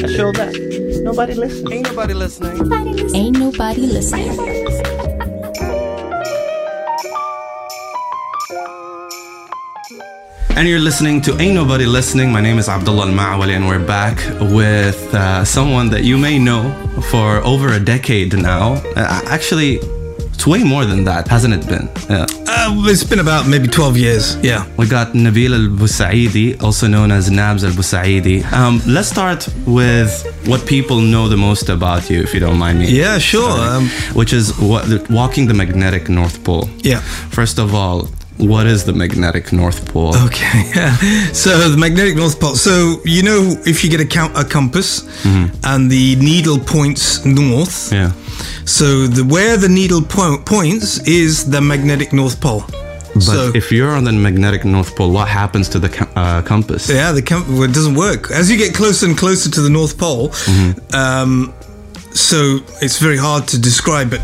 I showed that. Nobody listening. Ain't nobody listening. Ain't nobody listening. And you're listening to Ain't Nobody Listening. My name is Abdullah Al Ma'awali, and we're back with uh, someone that you may know for over a decade now. Uh, actually, it's way more than that, hasn't it been? Yeah. Uh, it's been about maybe 12 years. Yeah. We got Nabil Al Busaidi, also known as Nabs Al Busaidi. Um, let's start with what people know the most about you, if you don't mind me. Yeah, sure. Um, which is what, walking the magnetic North Pole. Yeah. First of all, what is the magnetic North Pole? Okay. yeah. so the magnetic north pole. So you know, if you get a, com- a compass and the needle points north, Yeah. so the where the needle po- points is the magnetic north pole. But so if you're on the magnetic North Pole, what happens to the uh, compass? yeah, the com- well, it doesn't work as you get closer and closer to the north pole. Um, so it's very hard to describe, but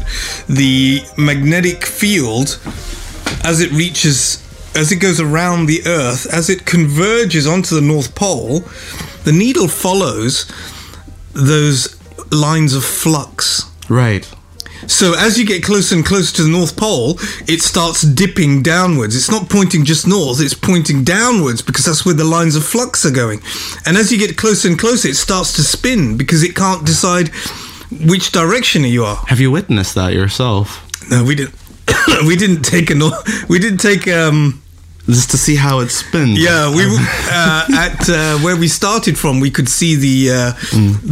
the magnetic field, as it reaches, as it goes around the Earth, as it converges onto the North Pole, the needle follows those lines of flux. Right. So as you get closer and closer to the North Pole, it starts dipping downwards. It's not pointing just north, it's pointing downwards because that's where the lines of flux are going. And as you get closer and closer, it starts to spin because it can't decide which direction you are. Have you witnessed that yourself? No, we didn't. we didn't take a. We didn't take. Um, Just to see how it spins. yeah, we uh, at uh, where we started from. We could see the uh,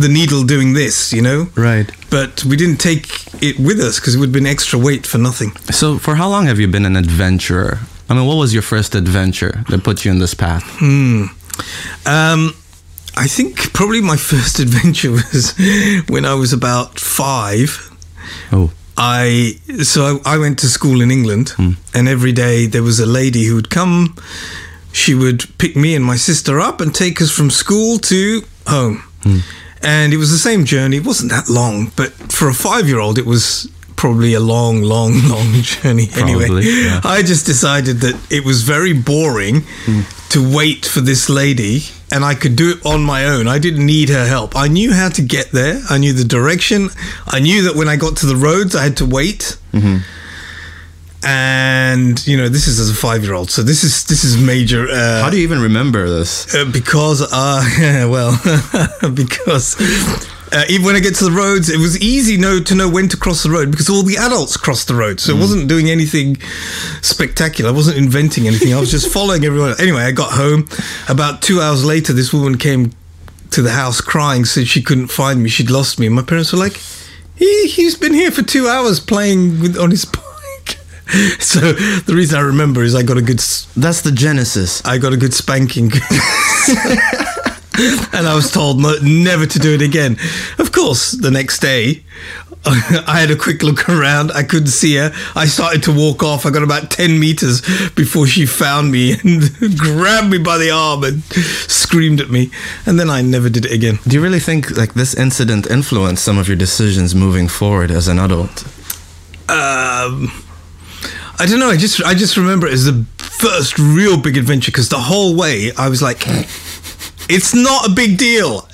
the needle doing this, you know. Right. But we didn't take it with us because it would have been extra weight for nothing. So, for how long have you been an adventurer? I mean, what was your first adventure that put you in this path? Hmm. Um, I think probably my first adventure was when I was about five. Oh. I so I, I went to school in England, hmm. and every day there was a lady who would come. She would pick me and my sister up and take us from school to home, hmm. and it was the same journey. It wasn't that long, but for a five-year-old, it was probably a long, long, long journey. anyway, yeah. I just decided that it was very boring to wait for this lady and I could do it on my own. I didn't need her help. I knew how to get there. I knew the direction. I knew that when I got to the roads, I had to wait. Mm-hmm. And you know, this is as a five-year-old, so this is this is major. Uh, How do you even remember this? uh, because uh well because uh, even when I get to the roads, it was easy know to know when to cross the road because all the adults crossed the road, so it wasn't doing anything spectacular. I wasn't inventing anything. I was just following everyone. Anyway, I got home. About two hours later, this woman came to the house crying, said she couldn't find me. She'd lost me. And my parents were like, he, "He's been here for two hours playing with, on his bike." So the reason I remember is I got a good. That's the genesis. I got a good spanking. and I was told no, never to do it again. Of course, the next day, I had a quick look around. I couldn't see her. I started to walk off. I got about 10 meters before she found me and grabbed me by the arm and screamed at me. And then I never did it again. Do you really think like this incident influenced some of your decisions moving forward as an adult? um, I don't know. I just I just remember it as the first real big adventure because the whole way I was like, it's not a big deal.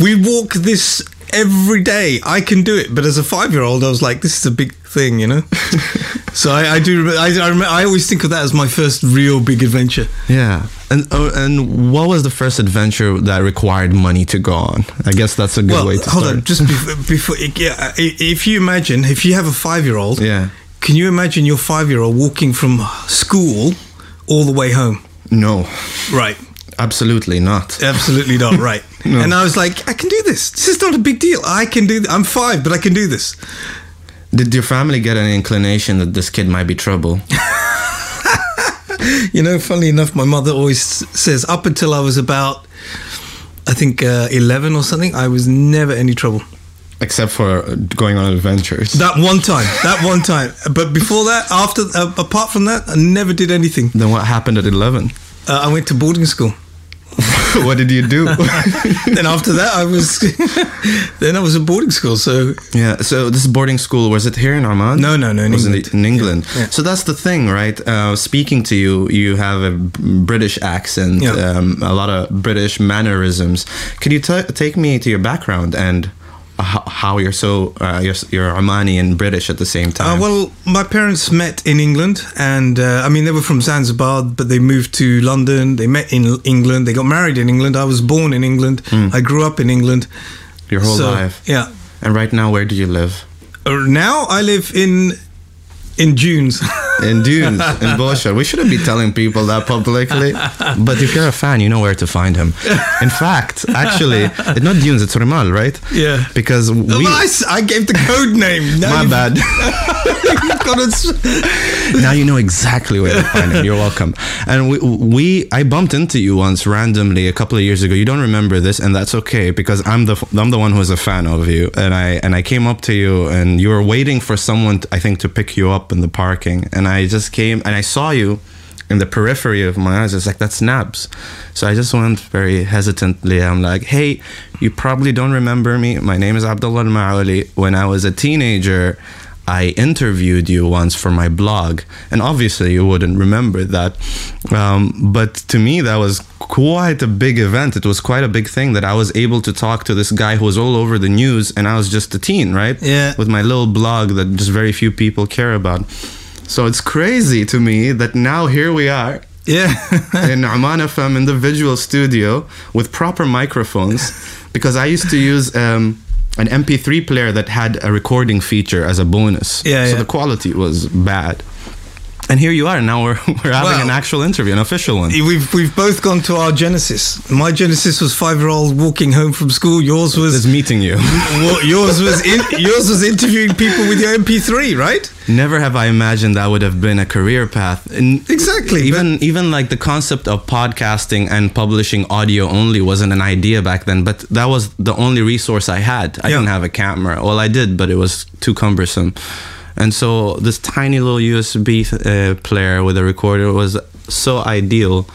We walk this every day. I can do it. But as a five year old, I was like, this is a big thing, you know. so I, I do. I, I, remember, I always think of that as my first real big adventure. Yeah. And oh, and what was the first adventure that required money to go on? I guess that's a good Well, way to hold start. on. Just before, before yeah, if you imagine, if you have a five year old, Yeah. Can you imagine your five year old walking from school all the way home? No, Right. absolutely not. Absolutely not right. No. And I was like, I can do this. This is not a big deal. I can do. Th- I'm five, but I can do this. Did your family get an inclination that this kid might be trouble? You know, funnily enough, my mother always says up until I was about, I think, uh, 11 or something, I was never any trouble. Except for going on adventures. That one time. That one time. But before that, after, uh, apart from that, I never did anything. then what happened at 11? Uh, I went to boarding school. what did you do? then after that, I was then I was at boarding school. So yeah. So this boarding school was it here in Oman? No, no, no, in was England. In England. Yeah, yeah. So that's the thing, right? Uh, speaking to you, you have a British accent, Yeah. um, a lot of British mannerisms. Can you ta take me to your background and how, how you're so uh, you're, you're Omani and British at the same time? Uh, well, my parents met in England, and uh, I mean they were from Zanzibar, but they moved to London. They met in England. They got married in England. I was born in England. I grew up in England. your whole So, life. Yeah. And right now, where do you live? Uh, Now I live in in Dunes. In Dunes, in Bawshar. We shouldn't be telling people that publicly. But if you're a fan, you know where to find him. In fact, actually, it's not Dunes, it's Rimal, right? Yeah. Because we. Well, I, I gave the code name. Now My bad. you've got it. now you know exactly where to find him. You're welcome. And we, we, I bumped into you once randomly a couple of years ago. You don't remember this, and that's okay because I'm the I'm the one who's a fan of you. And I and I came up to you, and you were waiting for someone, I think, to pick you up in the parking. And I just came and I saw you in the periphery of my eyes. It's like that's Nabs. So I just went very hesitantly. I'm like, hey, you probably don't remember me. My name is Abdullah Al-Ma'awali. When I was a teenager. I interviewed you once for my blog, and obviously you wouldn't remember that. Um, but to me, that was quite a big event. It was quite a big thing that I was able to talk to this guy who was all over the news, and I was just a teen, right? Yeah. With my little blog that just very few people care about. So it's crazy to me that now here we are Yeah. in Oman FM individual studio with proper microphones because I used to use um, an MP3 player that had a recording feature as a bonus. Yeah, so yeah. the quality was bad. And here you are. Now we're, we're having Well, an actual interview, an official one. We've we've both gone to our genesis. My genesis was five year old walking home from school. Yours was meeting you. Well, yours was in, yours was interviewing people with your MP3, right? Never have I imagined that would have been a career path. And Exactly, Even even like the concept of podcasting and publishing audio only wasn't an idea back then. But that was the only resource I had. I Yeah. didn't have a camera. Well, I did, but it was too cumbersome. And so this tiny little USB uh, player with a recorder was so ideal.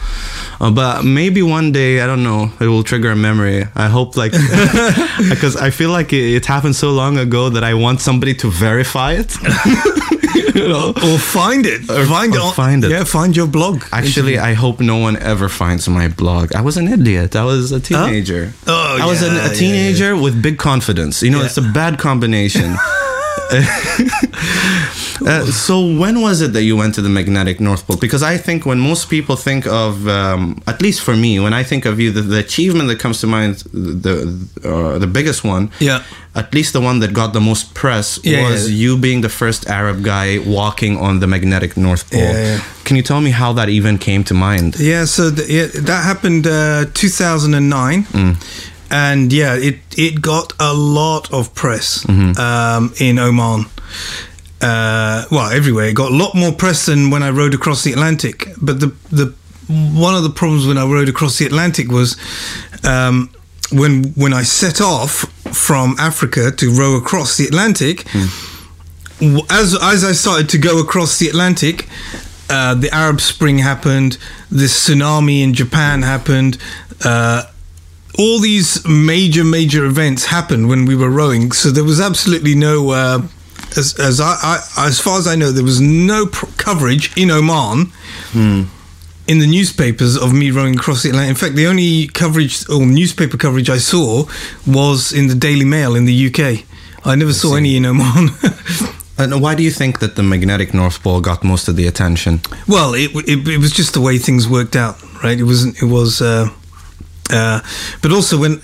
Uh, but maybe one day, I don't know, it will trigger a memory. I hope like because I feel like it, it happened so long ago that I want somebody to verify it. you know? Or find it. Or- find or it. on- find it. Yeah, find your blog. Actually, I hope no one ever finds my blog. I was an idiot. I was a teenager. Oh, I was an, a teenager with big confidence. You know, Yeah. it's a bad combination. uh, so when was it that you went to the magnetic north pole because i think when most people think of um, at least for me when i think of you the, the achievement that comes to mind the uh, the biggest one Yeah. at least the one that got the most press Yeah, was yeah. you being the first arab guy walking on the magnetic north pole Yeah, can you tell me how that even came to mind Yeah, so th- that happened uh, 2009. And yeah, it, it got a lot of press um, in Oman. Uh, well, everywhere. It got a lot more press than when I rowed across the Atlantic. But the, the one of the problems when I rowed across the Atlantic was um, when when I set off from Africa to row across the Atlantic. w- as as I started to go across the Atlantic, uh, the Arab Spring happened. The tsunami in Japan happened. Uh, all these major major events happened when we were rowing. So there was absolutely no. Uh, as, as I, I, as far as I know, there was no pr- coverage in Oman in the newspapers of me rowing across the Atlantic. In fact, the only coverage or newspaper coverage I saw was in the Daily Mail in the UK. I never saw any in Oman. and why do you think that the magnetic north pole got most of the attention Well, it, it it was just the way things worked out, right? It wasn't. It was. Uh, uh, but also when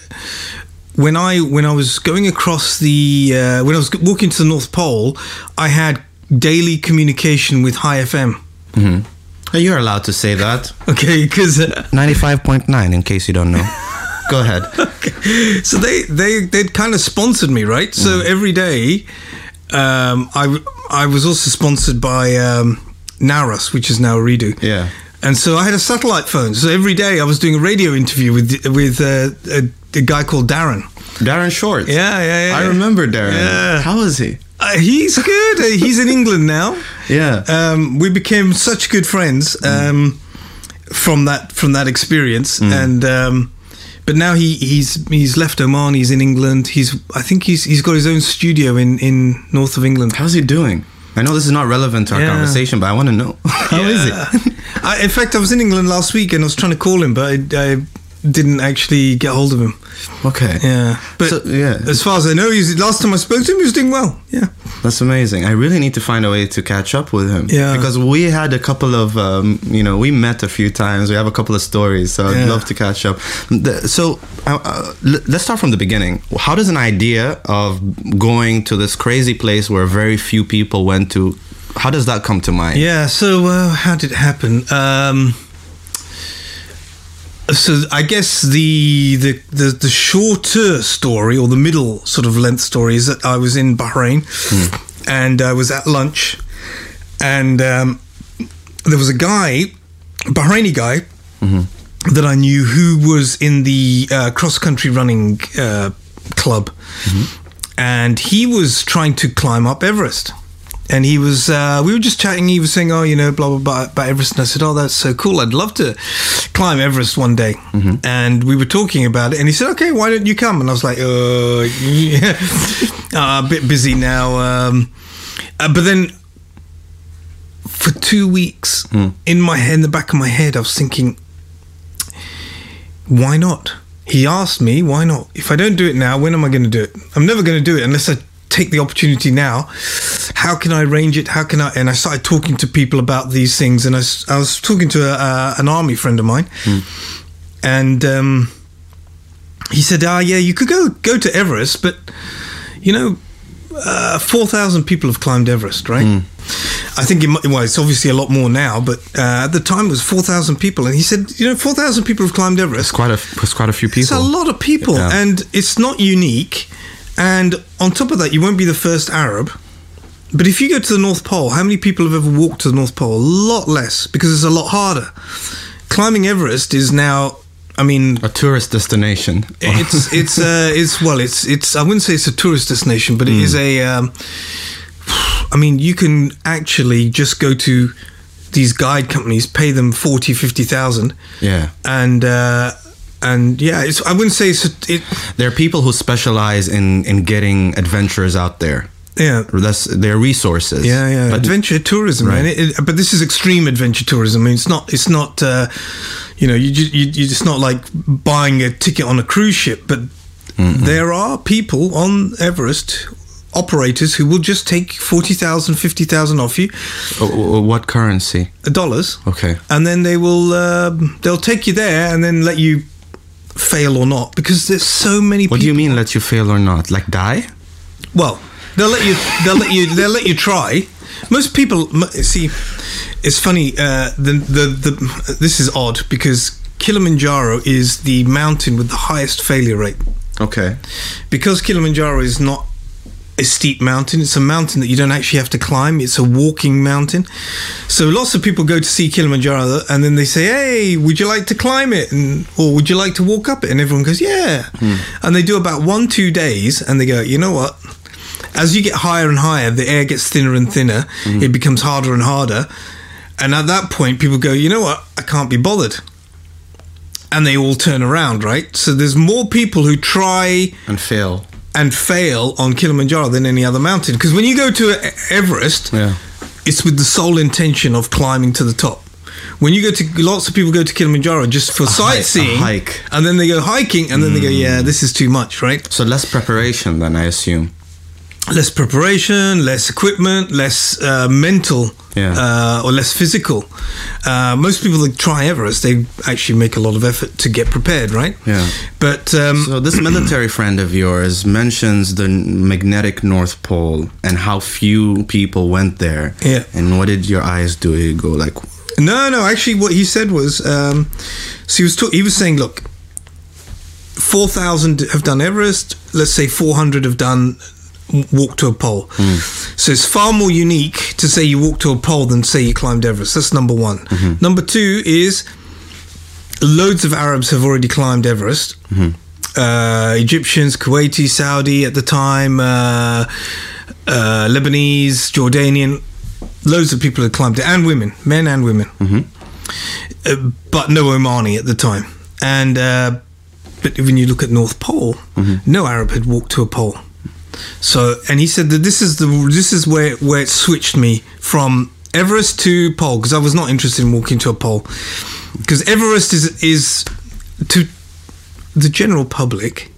when I when I was going across the uh, when I was walking to the North Pole, I had daily communication with High FM. you're allowed to say that Okay, because. Uh, 95.9 in case you don't know go ahead so they they they'd kind of sponsored me, right? So Mm. every day, um, I I was also sponsored by um, Nawras, which is now Ooredoo. Yeah. And so I had a satellite phone. So every day I was doing a radio interview with with uh, a, a guy called Darren. darren short Yeah, yeah, yeah. i remember darren Yeah. how is he Uh, he's good. Uh, he's in England now. yeah Um, we became such good friends um, from that from that experience, and um, but now he he's he's left Oman. He's in England. He's I think he's he's got his own studio in in north of England. How's he doing? I know this is not relevant to our Yeah. conversation, but I want to know. How is it? I, in fact, I was in England last week and I was trying to call him, but I, I didn't actually get hold of him. Okay. Yeah, but So, yeah. as far as I know, he's last time I spoke to him, he was doing well. Yeah, That's amazing. I really need to find a way to catch up with him. Yeah. Because we had a couple of, um, you know, we met a few times. We have a couple of stories, so I'd love to catch up. The- so uh, uh, l- let's start from the beginning. How does an idea of going to this crazy place where very few people went to, how does that come to mind? yeah. So uh, how did it happen? Um, so I guess the, the the the shorter story or the middle sort of length story is that I was in Bahrain and I was at lunch and um, there was a guy, Bahraini guy, that I knew who was in the uh, cross country running uh, club, and he was trying to climb up Everest. And he was, uh, we were just chatting. He was saying, "Oh, you know, blah blah blah about Everest." And I said, "Oh, that's so cool. I'd love to climb Everest one day." And we were talking about it, and he said, "Okay, why don't you come?" And I was like, "Uh, yeah. uh a bit busy now." Um, uh, but then for two weeks in my head, in the back of my head, I was thinking, why not? He asked me, why not? If I don't do it now, when am I going to do it? I'm never going to do it unless I take the opportunity now. How can I arrange it? How can I? And I started talking to people about these things, and I was talking to a, uh, an army friend of mine, and um, he said, "Ah, yeah, you could go go to Everest, but you know, uh, four thousand people have climbed Everest, right? I think it might, well, it's obviously a lot more now, but uh, at the time it was four thousand people, and he said, you know, four thousand people have climbed Everest. It's quite a, it's quite a few people. It's a lot of people, Yeah. and it's not unique. And on top of that, you won't be the first Arab. But if you go to the North Pole, how many people have ever walked to the North Pole? A lot less, because it's a lot harder. Climbing Everest is now, I mean, a tourist destination. it's it's uh, it's well, it's it's. I wouldn't say it's a tourist destination, but it is a. Um, I mean, you can actually just go to these guide companies, pay them 40, 50,000, yeah. and uh, and yeah, it's. I wouldn't say it's. It, There are people who specialize in, in getting adventurers out there. yeah. That's their resources. Yeah, yeah, But adventure tourism. Right. It, it, but this is extreme adventure tourism. I mean, it's not. It's not. Uh, you know, you, you you it's not like buying a ticket on a cruise ship. But there are people on Everest, operators who will just take 40,000, 50,000 off you, Uh, uh, what currency? dollars, Okay. and then they will um, they'll take you there and then let you fail or not because there's so many. What do you mean let you fail or not? Like die? Well, they'll let you. They'll let you. They'll let you try. Most people see. It's funny. Uh, the, the the this is odd because Kilimanjaro is the mountain with the highest failure rate. Okay. Because Kilimanjaro is not a steep mountain. It's a mountain that you don't actually have to climb. It's a walking mountain. So lots of people go to see Kilimanjaro and then they say, "Hey, would you like to climb it?" and or "Would you like to walk up it?" And everyone goes, "Yeah." Hmm. And they do about one two days, and they go, "You know what?" As you get higher and higher, the air gets thinner and thinner. Hmm. It becomes harder and harder. And at that point, people go, "You know what? I can't be bothered." And they all turn around, right? So there's more people who try And fail. And fail on Kilimanjaro than any other mountain. Because when you go to Everest, Yeah. it's with the sole intention of climbing to the top. When you go to lots of people go to Kilimanjaro just for hi- sightseeing, a hike. and then they go hiking, and then they go, hmm. yeah, this is too much, right? So less preparation then I assume. Less preparation, less equipment, less uh, mental, Yeah. uh, or less physical. Uh, most people that try Everest, they actually make a lot of effort to get prepared, right? Yeah. But um, So this military friend of yours mentions the magnetic North Pole and how few people went there. Yeah. And what did your eyes do? You go like, No, no. Actually, what he said was, um, so he was ta- he was saying, look, four thousand have done Everest. Let's say four hundred have done walk to a pole. So it's far more unique to say you walk to a pole than say you climbed Everest. That's number one. Number two is loads of Arabs have already climbed Everest. Uh, Egyptians, Kuwaiti, Saudi at the time, uh, uh, Lebanese, Jordanian, loads of people had climbed it, and women, men and women, uh, but no Omani at the time. And uh, but when you look at North Pole, no Arab had walked to a pole. So, and he said that this is the this is where where it switched me from Everest to pole because I was not interested in walking to a pole because Everest is is to the general public,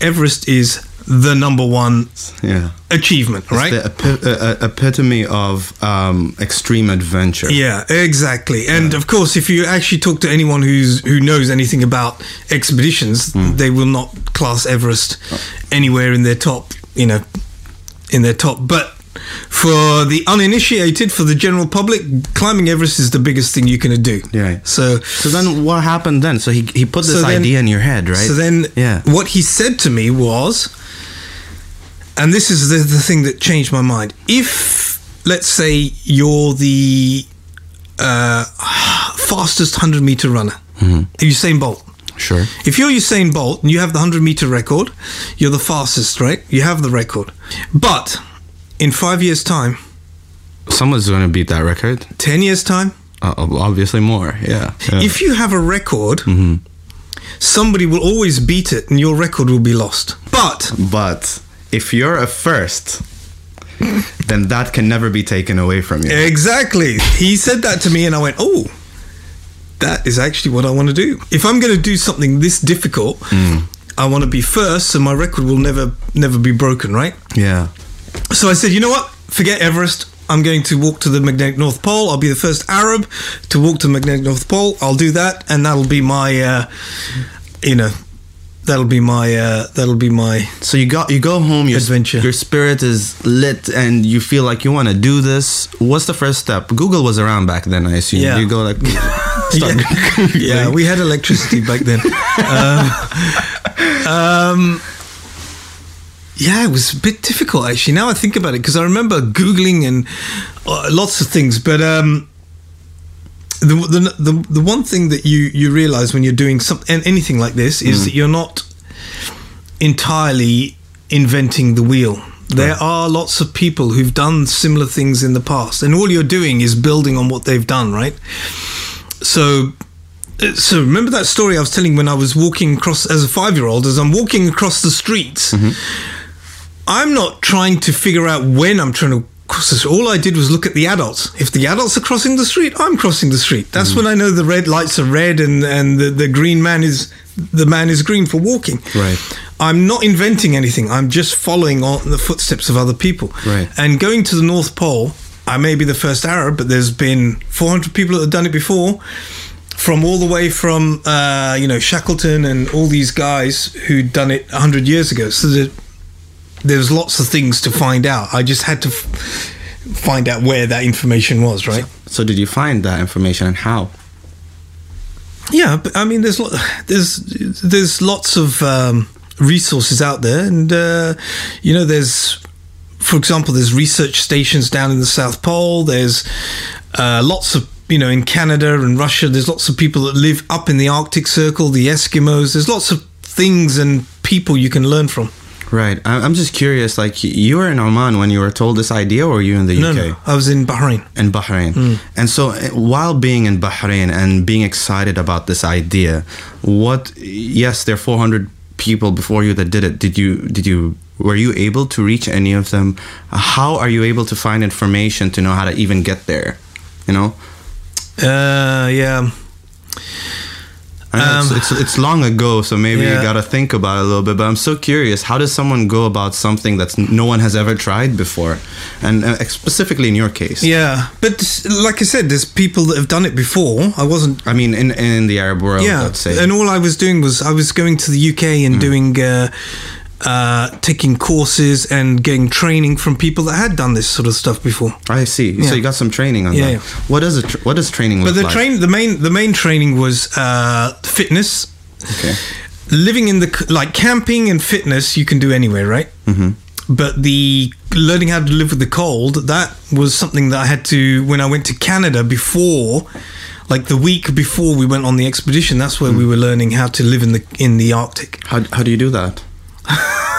Everest is the number one Yeah. achievement, right? The epi- uh, uh, epitome of um, extreme adventure. Yeah, exactly. And of course, if you actually talk to anyone who's who knows anything about expeditions, they will not class Everest anywhere in their top, you know, in their top. But for the uninitiated, for the general public, climbing Everest is the biggest thing you can do. Yeah. So So then what happened then? So he, he put this So then- idea in your head, right? So then, yeah. what he said to me was, and this is the, the thing that changed my mind. If, let's say, you're the uh, fastest 100 meter runner, Usain Bolt. Sure. If you're Usain Bolt and you have the 100 meter record, you're the fastest, right? You have the record. But in five years' time, Someone's going to beat that record. 10 years' time, Uh, obviously more. Yeah. yeah. if you have a record, somebody will always beat it and your record will be lost. But but if you're a first, then that can never be taken away from you. Exactly. He said that to me, and I went, "Oh, that is actually what I want to do. If I'm going to do something this difficult, I want to be first, so my record will never, never be broken, right?" Yeah. So I said, "You know what? Forget Everest. I'm going to walk to the magnetic North Pole. I'll be the first Arab to walk to the magnetic North Pole. I'll do that, and that'll be my, uh, you know, that'll be my, uh, that'll be my." So you got you go home. Your Adventure. Your spirit is lit, and you feel like you want to do this. What's the first step? Google was around back then, I assume. Yeah. You go like. yeah, yeah, we had electricity back then. um, um, yeah, it was a bit difficult actually. Now I think about it because I remember googling and uh, lots of things, but um, the, the the the one thing that you you realize when you're doing something anything like this is that you're not entirely inventing the wheel. There are lots of people who've done similar things in the past, and all you're doing is building on what they've done, right? So, uh, so remember that story I was telling when I was walking across as a five-year-old. As I'm walking across the streets, I'm not trying to figure out when I'm trying to All I did was look at the adults. If the adults are crossing the street, I'm crossing the street. That's when I know the red lights are red and and the, the green man is the man is green for walking. Right. I'm not inventing anything. I'm just following on the footsteps of other people. Right. And going to the North Pole, I may be the first Arab, but there's been 400 people that have done it before. From all the way from, uh, you know, Shackleton and all these guys who'd done it 100 years ago. So that there's lots of things to find out. I just had to f- find out where that information was, right? So did you find that information and how? Yeah, but I mean, there's lo- there's there's lots of um, resources out there, and uh, you know, there's, for example, there's research stations down in the South Pole. There's uh, lots of you know in Canada and Russia. There's lots of people that live up in the Arctic Circle, the Eskimos. There's lots of things and people you can learn from. Right. I- I'm just curious. Like you were in Oman when you were told this idea, or were you in the No, UK? no, I was in Bahrain. in Bahrain. And so, uh, while being in Bahrain and being excited about this idea, what? Yes, there are 400 people before you that did it. Did you? Did you? Were you able to reach any of them? How are you able to find information to know how to even get there? You know, Uh, yeah. Know it's, Um, it's it's long ago, so maybe you got to think about it a little bit. But I'm so curious. How does someone go about something that no one has ever tried before, and uh, specifically in your case? Yeah, but like I said, there's people that have done it before. I wasn't I mean, in in the Arab world, yeah, let's say. and all I was doing was I was going to the UK and doing uh, uh, taking courses and getting training from people that had done this sort of stuff before. I see. Yeah. So you got some training on Yeah, that. yeah. What does it? What does training But look the like? train, the main, the main training was uh, fitness. Okay. Living in the like camping and fitness, you can do anywhere, right? Mm-hmm. But the learning how to live with the cold, that was something that I had to when I went to Canada before. Like the week before we went on the expedition, that's where we were learning how to live in the in the Arctic. How how do you do that?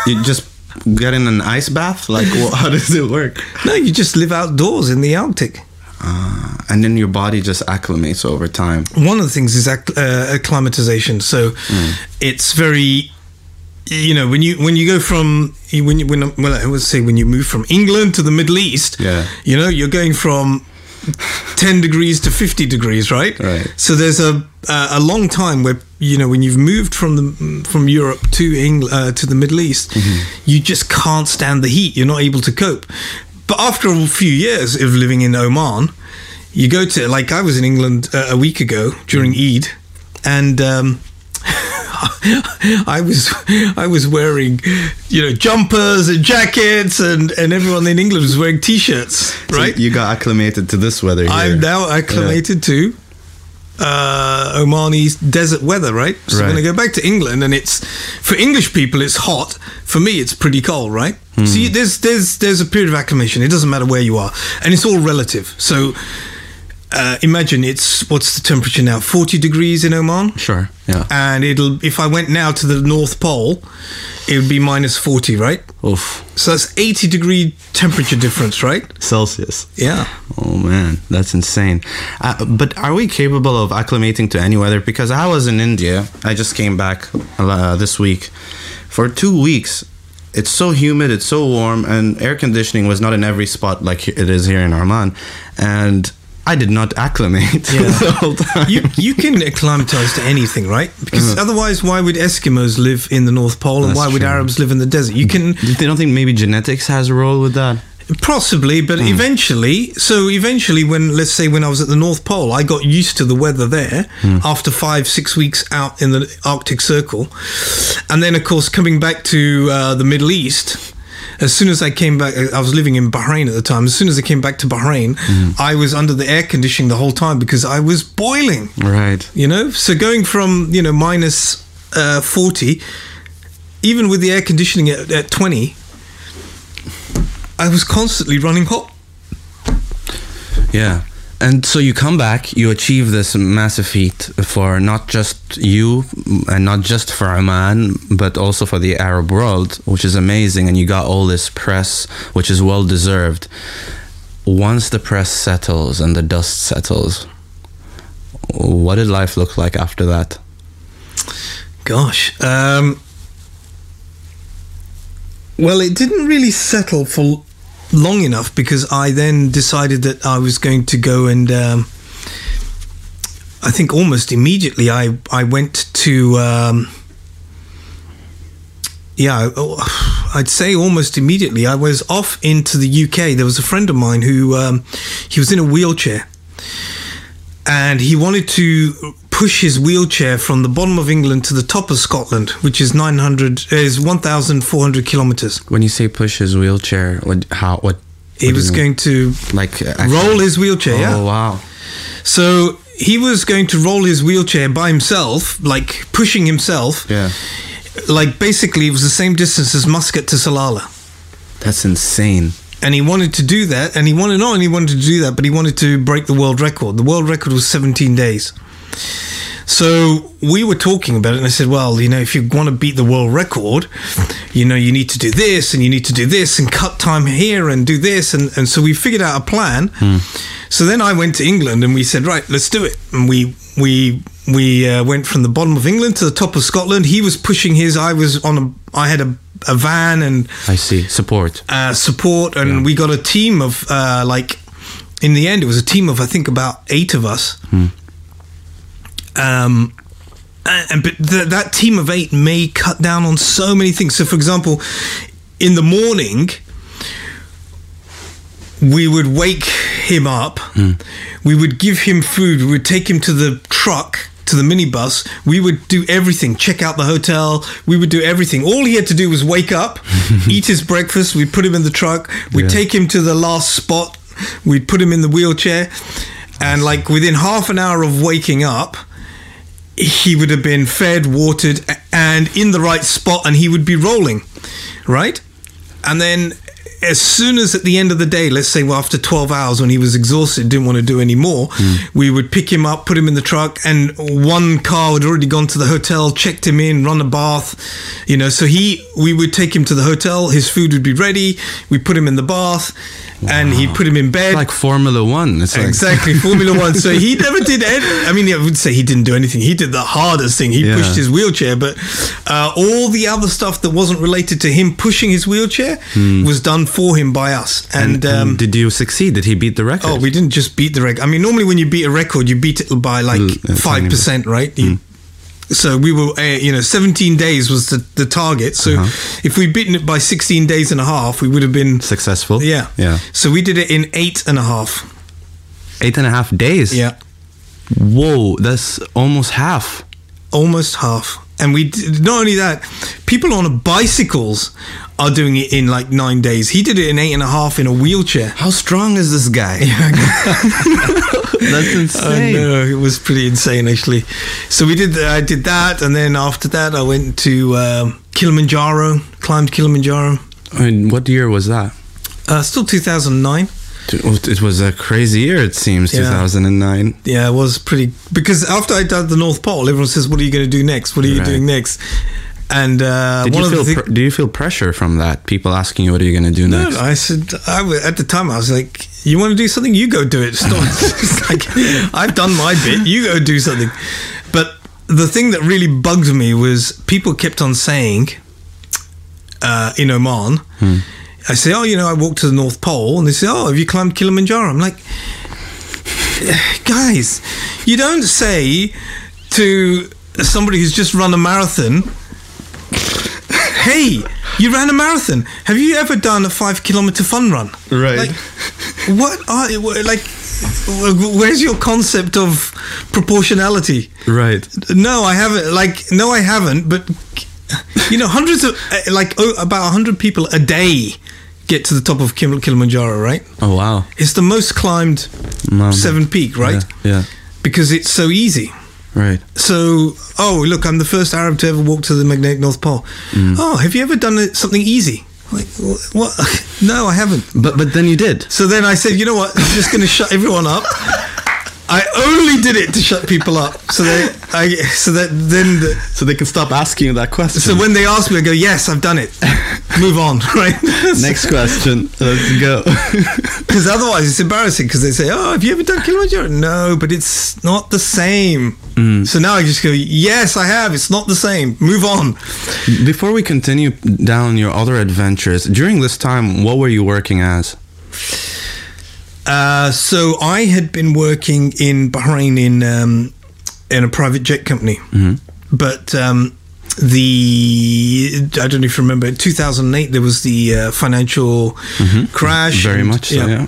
You just get in an ice bath? Like, wha- how does it work? No, you just live outdoors in the Arctic. Uh, and then your body just acclimates over time. one of the things is acc- uh, acclimatization. So it's very, you know, when you when you go from when you when well I would say when you move from England to the Middle East, Yeah. you know, you're going from. 10 degrees to 50 degrees right Right. so there's a a long time where you know when you've moved from the from Europe to England uh, to the Middle East you just can't stand the heat. You're not able to cope. But after a few years of living in Oman you go to like I was in England uh, a week ago during Eid, and um, I was I was wearing you know jumpers and jackets, and and everyone in England was wearing t-shirts, So right? you got acclimated to this weather here. I'm now acclimated to uh, Omani desert weather, right? So when Right. I go back to England, and it's for English people, it's hot. For me, it's pretty cold, right? So you, there's there's there's a period of acclimation. It doesn't matter where you are, and it's all relative. So uh, imagine it's what's the temperature now? Forty degrees in Oman. Sure. Yeah. And it'll if I went now to the North Pole, it would be minus forty, right? Oof. So that's eighty degree temperature difference, right? Celsius. Yeah. Oh man, that's insane. Uh, but are we capable of acclimating to any weather? Because I was in India. I just came back uh, this week. For two weeks, it's so humid, it's so warm, and air conditioning was not in every spot like it is here in Oman. And I did not acclimate Yeah. the whole time. you you can acclimatize to anything, right? Because uh-huh. otherwise, why would Eskimos live in the North Pole and That's why would true. Arabs live in the desert? You can they don't think maybe genetics has a role with that? possibly, but hmm. eventually, so eventually, when let's say when I was at the North Pole, I got used to the weather there hmm. after five six weeks out in the Arctic Circle, and then of course coming back to uh, the Middle East. As soon as I came back, I was living in Bahrain at the time. As soon as I came back to Bahrain, I was under the air conditioning the whole time because I was boiling Right. you know so going from you know minus uh, 40 even with the air conditioning at, at 20 i was constantly running hot Yeah. And so you come back, you achieve this massive feat for not just you and not just for Oman, but also for the Arab world, which is amazing. And you got all this press, which is well deserved. Once the press settles and the dust settles, what did life look like after that? gosh um, well it didn't really settle for long enough because i then decided that i was going to go and um, i think almost immediately i i went to um, yeah, I'd say almost immediately. I was off into the UK. There was a friend of mine who um, he was in a wheelchair, and he wanted to push his wheelchair from the bottom of England to the top of Scotland, which is nine hundred is one thousand four hundred kilometers. When you say push his wheelchair, what, how, what? He what was mean? going to like uh, actually- roll his wheelchair. Oh yeah. wow! So he was going to roll his wheelchair by himself, like pushing himself. Yeah, Like basically, it was the same distance as Muscat to Salalah. that's insane. and he wanted to do that and he wanted not only wanted to do that but he wanted to break the world record the world record was 17 days so we were talking about it and i said well you know if you want to beat the world record you know you need to do this and you need to do this and cut time here and do this and, and so we figured out a plan so then i went to england and we said right let's do it and we we we uh, went from the bottom of england to the top of scotland he was pushing his i was on a i had a, a van and I see support. uh, support, and Yeah. we got a team of uh, like. In the end, it was a team of I think about eight of us. Um, and, but th- that team of eight may cut down on so many things. So, for example, in the morning, we would wake him up. We would give him food. We would take him to the truck, to the minibus. We would do everything, check out the hotel. We would do everything. All he had to do was wake up, eat his breakfast. We'd put him in the truck. We'd Yeah. take him to the last spot. We'd put him in the wheelchair. And like within half an hour of waking up, he would have been fed, watered, and in the right spot, and he would be rolling, right? And then as soon as at the end of the day, let's say, well, after 12 hours when he was exhausted, didn't want to do any more, hmm. we would pick him up, put him in the truck, and one car had already gone to the hotel, checked him in, run a bath, you know. So he, we would take him to the hotel, his food would be ready, we put him in the bath, and he put him in bed. Like Formula One. It's like, Exactly, Formula One. So he never did. Any, I mean, I would say he didn't do anything. He did the hardest thing. He Yeah. pushed his wheelchair, but uh, all the other stuff that wasn't related to him pushing his wheelchair was done for him by us. And, And, um, did you succeed? Did he beat the record? oh, we didn't just beat the record. I mean, normally when you beat a record, you beat it by like L- a five tiny percent, right? You, So we were, uh, you know, 17 days was the, the target. So Uh-huh. if we'd beaten it by 16 days and a half, we would have been Successful? Yeah. Yeah. So we did it in eight and a half. Eight and a half days? Yeah. Whoa, that's almost half. almost half. And we did, not only that, people on bicycles are doing it in like nine days. He did it in eight and a half in a wheelchair. How strong is this guy? that's I insane. know it was pretty insane actually. So we did. I did that, and then after that, I went to um, Kilimanjaro, climbed Kilimanjaro. And what year was that? Uh, still 2009. It was a crazy year, it seems, Yeah. 2009. Yeah, it was pretty because after I did the North Pole, everyone says, "What are you going to do next? What are you Right. doing next?" And uh, Did one you of feel pr- do you feel pressure from that? People asking you, what are you going to do No, next? I said I w- at the time I was like, "You want to do something? You go do it." It's, not, it's like I've done my bit. You go do something. But the thing that really bugged me was people kept on saying uh, in Oman. I say, "Oh, you know, I walked to the North Pole," and they say, "Oh, have you climbed Kilimanjaro?" I'm like, guys, you don't say to somebody who's just run a marathon hey, you ran a marathon. Have you ever done a five kilometer fun run? Right. Like, what are like? Where's your concept of proportionality? right. No, I haven't. Like, no, I haven't. But you know, hundreds of uh, like oh, about hundred people a day get to the top of Kim- Kilimanjaro. Right? Oh, wow. It's the most climbed seven peak. Right? Yeah, yeah. Because it's so easy. Right. So, oh, look, I'm the first Arab to ever walk to the magnetic North Pole. Mm. Oh, have you ever done something easy? Like, what? no, I haven't. But but then you did. So then I said, you know what? I'm just going to shut everyone up. I only did it to shut people up. So they, I, so that then, the, So they can stop asking you that question. so when they ask me, I go, yes, I've done it. Move on, right? Next question. Let's go. Because otherwise it's embarrassing because they say, oh, have you ever done Kilimanjaro? No, but it's not the same. Mm. So now I just go, yes, I have. It's not the same. Move on. Before we continue down your other adventures, during this time, what were you working as? Uh, so I had been working in Bahrain in um, in a private jet company, Mm-hmm. but um, the I don't know if you remember, in 2008 there was the uh, financial crash. Mm-hmm. Very and- much so, yeah.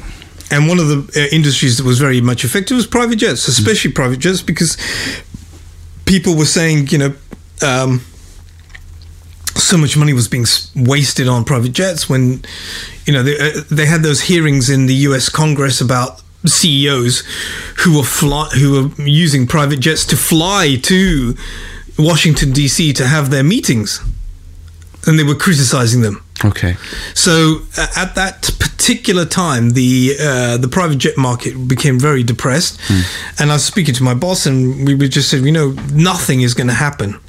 And one of the uh, industries that was very much affected was private jets, Mm-hmm. especially private jets, because people were saying, you know. Um, so much money was being wasted on private jets when you know they, uh, they had those hearings in the US Congress about CEOs who were fly, who were using private jets to fly to Washington DC to have their meetings and they were criticizing them Okay. so uh, at that particular time, the uh, the private jet market became very depressed, and I was speaking to my boss, and we were just said, you know, nothing is going to happen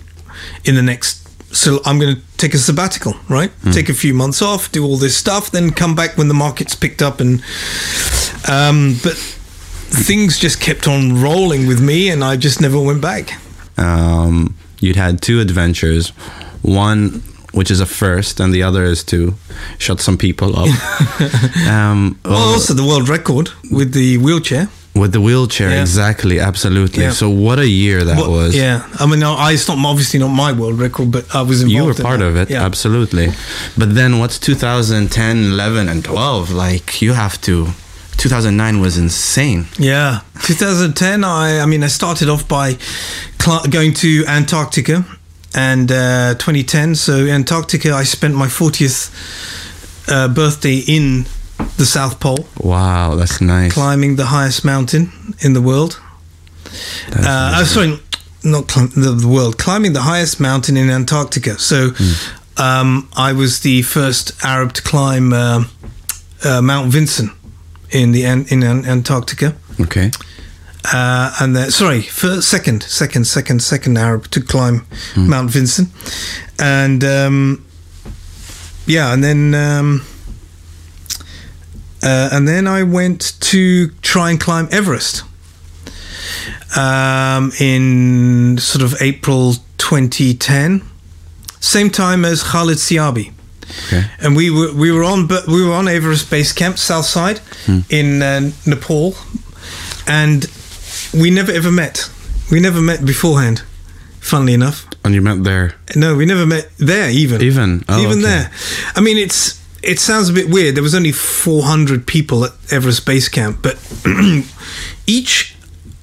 in the next. So I'm going to take a sabbatical, right? Take a few months off, do all this stuff, then come back when the market's picked up, and um, but things just kept on rolling with me, and I just never went back. Um, you'd had two adventures. One, which is a first, and the other is to shut some people up. um, Well, well, also the world record with the wheelchair. With the wheelchair, Yeah. exactly, absolutely. Yeah. So what a year that Well, was. Yeah, I mean, no, I, it's not obviously not my world record, but I was involved. You were in part that. of it, Yeah. absolutely. But then what's 2010, 11, and 12? Like, you have to. 2009 was insane. Yeah, 2010. I, I mean, I started off by cl- going to Antarctica, and uh, 2010. So Antarctica, I spent my 40th uh, birthday in the South Pole, Wow, that's nice. climbing the highest mountain in the world. Uh, oh, sorry, not climb, the, the world, climbing the highest mountain in Antarctica. So Hmm. um, I was the first Arab to climb um uh, Mount Vinson in the An- in An- Antarctica. Okay. uh, and then sorry, first, second, second, second, second Arab to climb Mount Vinson, and um, yeah, and then um, uh, and then I went to try and climb Everest um, in sort of April 2010, same time as Khalid Siyabi Okay. and we were we were on we were on Everest Base Camp South Side in uh, Nepal, and we never ever met. We never met beforehand. Funnily enough, And you met there. no, we never met there even. Even? Oh, even okay. there. I mean, it's it sounds a bit weird. There was only 400 people at Everest Base Camp, but each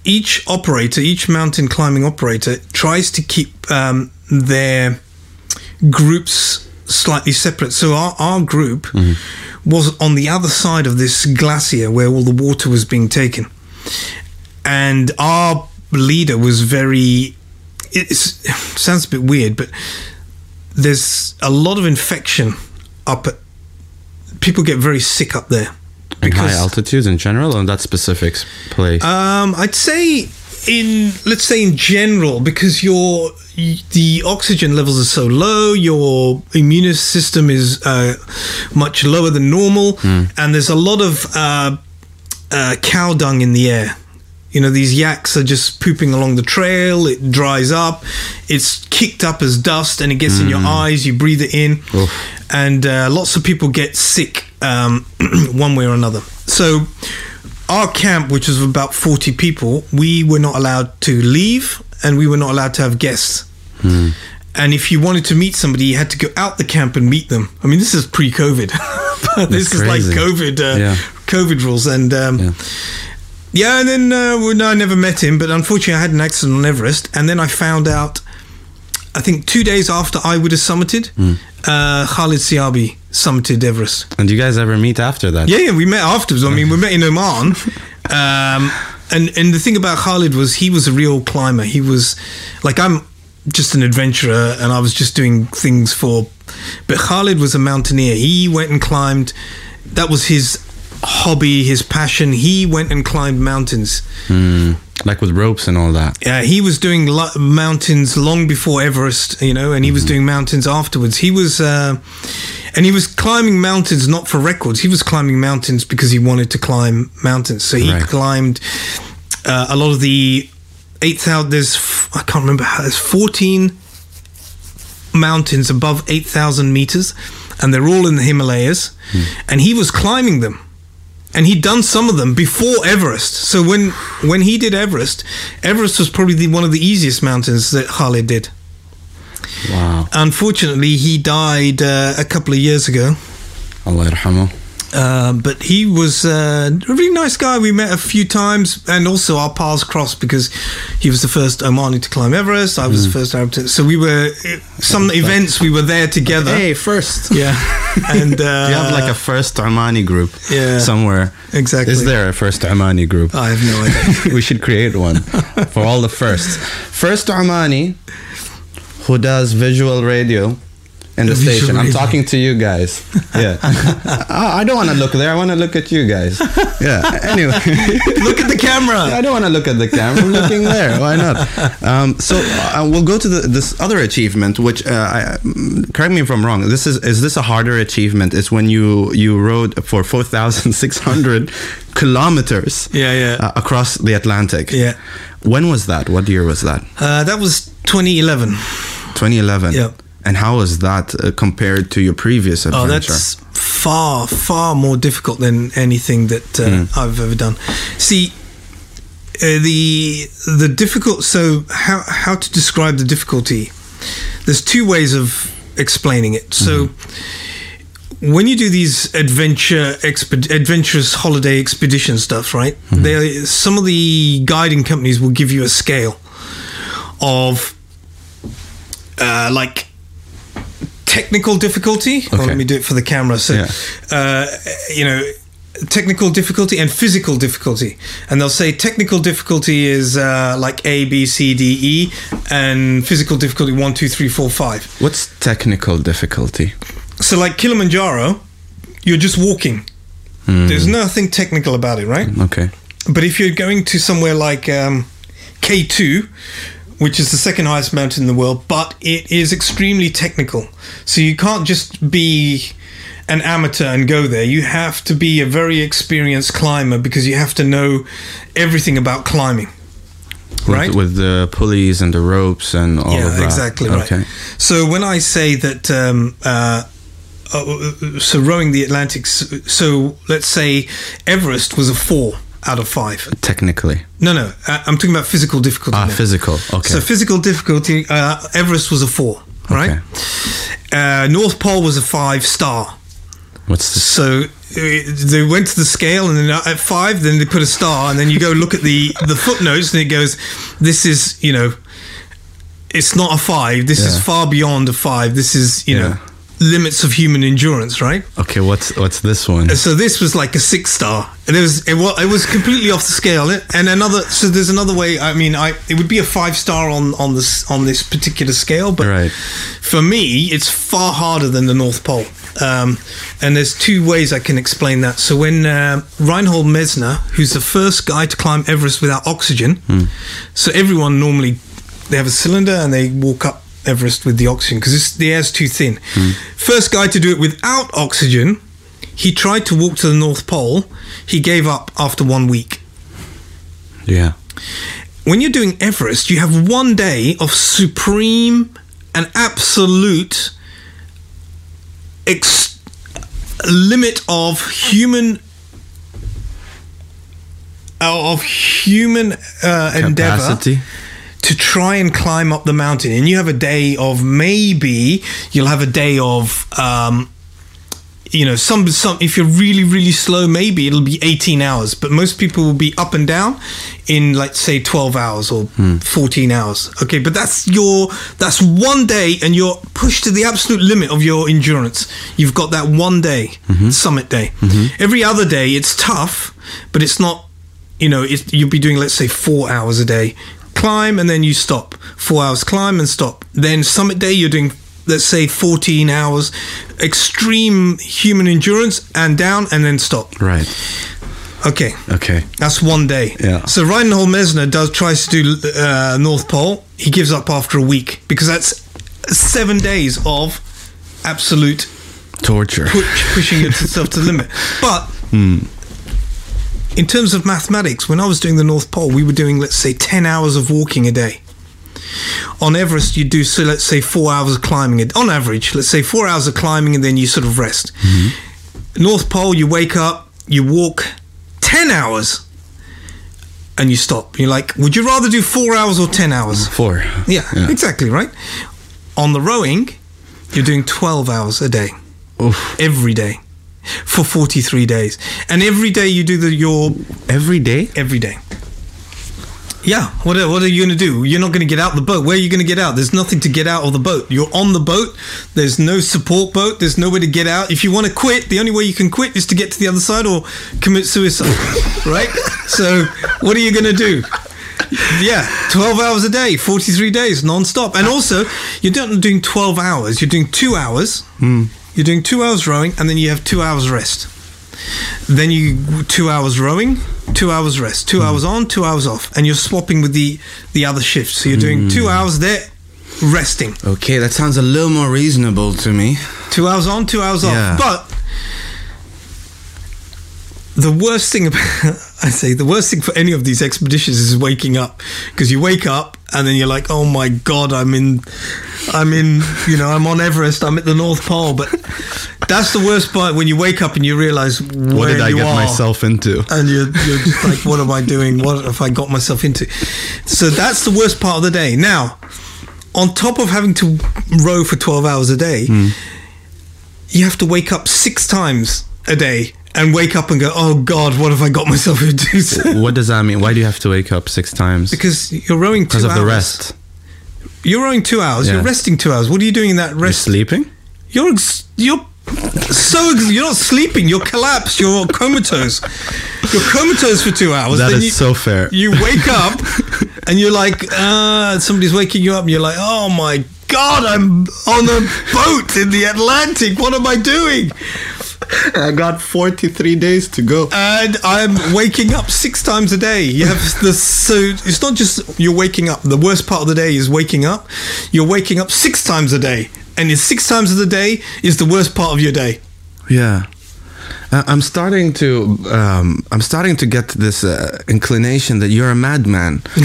each operator, each mountain climbing operator, tries to keep um, their groups slightly separate. So our, our group was on the other side of this glacier where all the water was being taken. And our leader was very. It sounds a bit weird, but there's a lot of infection up at. People get very sick up there. Like high altitudes in general on that specific place. Um, I'd say in let's say in general because your the oxygen levels are so low, your immune system is uh, much lower than normal, and there's a lot of uh, uh, cow dung in the air. You know, these yaks are just pooping along the trail. It dries up. It's kicked up as dust, and it gets in your eyes. You breathe it in, Oof. and uh, lots of people get sick um, one way or another. So, our camp, which was about forty people, we were not allowed to leave, and we were not allowed to have guests. And if you wanted to meet somebody, you had to go out the camp and meet them. I mean, this is pre-COVID. this is like. COVID, uh, Yeah. COVID rules, and um, Yeah. Yeah, and then uh, well, no, I never met him, but unfortunately, I had an accident on Everest, and then I found out. I think two days after I would have summited, uh, Khalid Siyabi summited Everest. and you guys ever meet after that? Yeah, yeah, we met afterwards. I mean, we met in Oman. Um, and and the thing about Khalid was he was a real climber. He was like I'm just an adventurer, and I was just doing things for. But Khalid was a mountaineer. He went and climbed. That was his hobby, his passion. He went and climbed mountains. Hmm. Like with ropes and all that. Yeah, he was doing lo- mountains long before Everest, you know, and he was doing mountains afterwards. He was, uh, and he was climbing mountains not for records. He was climbing mountains because he wanted to climb mountains. So he Right. climbed uh, a lot of the eight thousand. There's f- I can't remember how. There's fourteen mountains above eight thousand meters, and they're all in the Himalayas, and he was climbing them and he'd done some of them before Everest. So when when he did Everest, Everest was probably the, one of the easiest mountains that Khalid did. Wow. Unfortunately, he died uh, a couple of years ago. Allah yarhamu. Uh, but he was uh, a really nice guy. We met a few times, and also our paths crossed because he was the first Omani to climb Everest. I was the first Arab to. So we were some events we were there together. Hey, first. Yeah, and uh, you have like a first Omani group Yeah. somewhere. Exactly. Is there a first Omani group? I have no idea. we should create one for all the firsts. First Omani, who does visual radio in the Visual station. I'm talking to you guys. Yeah. I I don't want to look there. I want to look at you guys. Yeah. Anyway. Look at the camera. I don't want to look at the camera. I'm looking there. Why not? Um, so uh, we'll go to the, this other achievement, which uh, I, mm, correct me if I'm wrong. This is is this a harder achievement? It's when you you rowed for four thousand six hundred kilometers. Yeah, yeah. Uh, across the Atlantic. Yeah. When was that? What year was that? Uh, that was 2011. 2011. Yeah. And how was that uh, compared to your previous adventure? Oh, that's far, far more difficult than anything that uh, Hmm. I've ever done. See, uh, the the difficult. So, how how to describe the difficulty? There's two ways of explaining it. So. Mm-hmm. When you do these adventure exped- adventurous holiday expedition stuff, right? Mm-hmm. They some of the guiding companies will give you a scale of uh, like technical difficulty. Well, let me do it for the camera. So, Yeah. uh, you know, technical difficulty and physical difficulty. And they'll say technical difficulty is uh, like A, B, C, D, E, and physical difficulty one, two, three, four, five. What's technical difficulty? So, like Kilimanjaro, you're just walking. There's nothing technical about it, right? Okay. But if you're going to somewhere like um, K2, which is the second highest mountain in the world, but it is extremely technical. So you can't just be an amateur and go there. You have to be a very experienced climber because you have to know everything about climbing. Right? With the pulleys and the ropes and all of yeah, that. exactly right. Okay. So when I say that, um, uh, uh, so rowing the Atlantic, so let's say Everest was a four out of five. Technically. No, no, uh, I'm talking about physical difficulty. Ah, now. physical. Okay. So physical difficulty, uh, Everest was a four, right? Uh, North Pole was a five star. What's this? So uh, they went to the scale, and then at five, then they put a star, and then you go look at the the footnotes, and it goes, "This is you know, it's not a five. This is far beyond a five. This is you know, Yeah. Limits of human endurance, right?" Okay, what's what's this one? So this was like a six star, and it was it was, it was completely off the scale. And another, so there's another way. I mean, I it would be a five star on on this on this particular scale, but Right. for me, it's far harder than the North Pole. Um, and there's two ways I can explain that. So when uh, Reinhold Messner, who's the first guy to climb Everest without oxygen, so everyone normally they have a cylinder and they walk up Everest with the oxygen because the air's too thin. First guy to do it without oxygen, he tried to walk to the North Pole. He gave up after one week. Yeah. When you're doing Everest, you have one day of supreme and absolute ex- limit of human uh, of human uh, endeavor Capacity. To try and climb up the mountain. And you have a day of maybe you'll have a day of um you know some some if you're really really slow maybe it'll be 18 hours. But most people will be up and down in like say 12 hours or hmm. 14 hours. Okay but that's your that's one day and you're pushed to the absolute limit of your endurance. You've got that one day mm-hmm. summit day. Mm-hmm. Every other day it's tough but it's not you know, you'll be doing, let's say, four hours a day. Climb and then you stop. Four hours climb and stop. Then summit day, you're doing, let's say, 14 hours. Extreme human endurance and down and then stop. Right. Okay. Okay. That's one day. Yeah. So Reinhold Messner does tries to do uh, North Pole. He gives up after a week because that's seven days of absolute Torture. push, pushing yourself to the limit. But in terms of mathematics, when I was doing the North Pole, we were doing, let's say, 10 hours of walking a day. On Everest, you do, so let's say, four hours of climbing. On average, let's say four hours of climbing and then you sort of rest. Mm-hmm. North Pole, you wake up, you walk 10 hours and you stop. You're like, would you rather do four hours or 10 hours? Four. Yeah, exactly, right? On the rowing, you're doing 12 hours a day Oof. every day for 43 days. And every day you do the your Every day? every day. Yeah what are, what are you going to do? You're not going to get out the boat. Where are you going to get out? There's nothing to get out of the boat. You're on the boat. There's no support boat. There's nowhere to get out. If you want to quit the only way you can quit is to get to the other side or commit suicide right? So what are you going to do? Yeah 12 hours a day 43 days non-stop. And also you're not doing 12 hours. You're doing two hours hmm. You're doing two hours rowing and then you have two hours rest. Then you two hours rowing two hours rest. Two hmm. hours on two hours off. And you're swapping with the the other shift so you're doing two hmm. hours there resting. Okay, that sounds a little more reasonable to me. two hours on two hours Yeah. off but the worst thing about I say the worst thing for any of these expeditions is waking up. Because you wake up and then you're like oh my god I'm in I'm in you know I'm on Everest I'm at the North Pole but that's the worst part when you wake up and you realize What did I get are myself into? and you're, you're just like, what am I doing? What have I got myself into? So that's the worst part of the day. Now, on top of having to row for 12 hours a day, hmm. you have to wake up six times a day and wake up and go, oh God, what have I got myself into? what does that mean? Why do you have to wake up six times? because you're rowing two Because of the rest. You're rowing two hours. Yeah. You're resting two hours. What are you doing in that You're rest? sleeping? You're ex- you're so ex- you're not sleeping. You're collapsed. You're comatose. You're comatose for two hours. That then is you, so fair. You wake up and you're like, uh, somebody's waking you up, and you're like, oh my god, I'm on a boat in the Atlantic. What am I doing? I got 43 days to go. and I'm waking up six times a day. You have the so it's not just you're waking up. The worst part of the day is waking up. You're waking up six times a day, and it's six times of the day is the worst part of your day. Yeah. I'm starting to um, I'm starting to get this uh, inclination that you're a madman.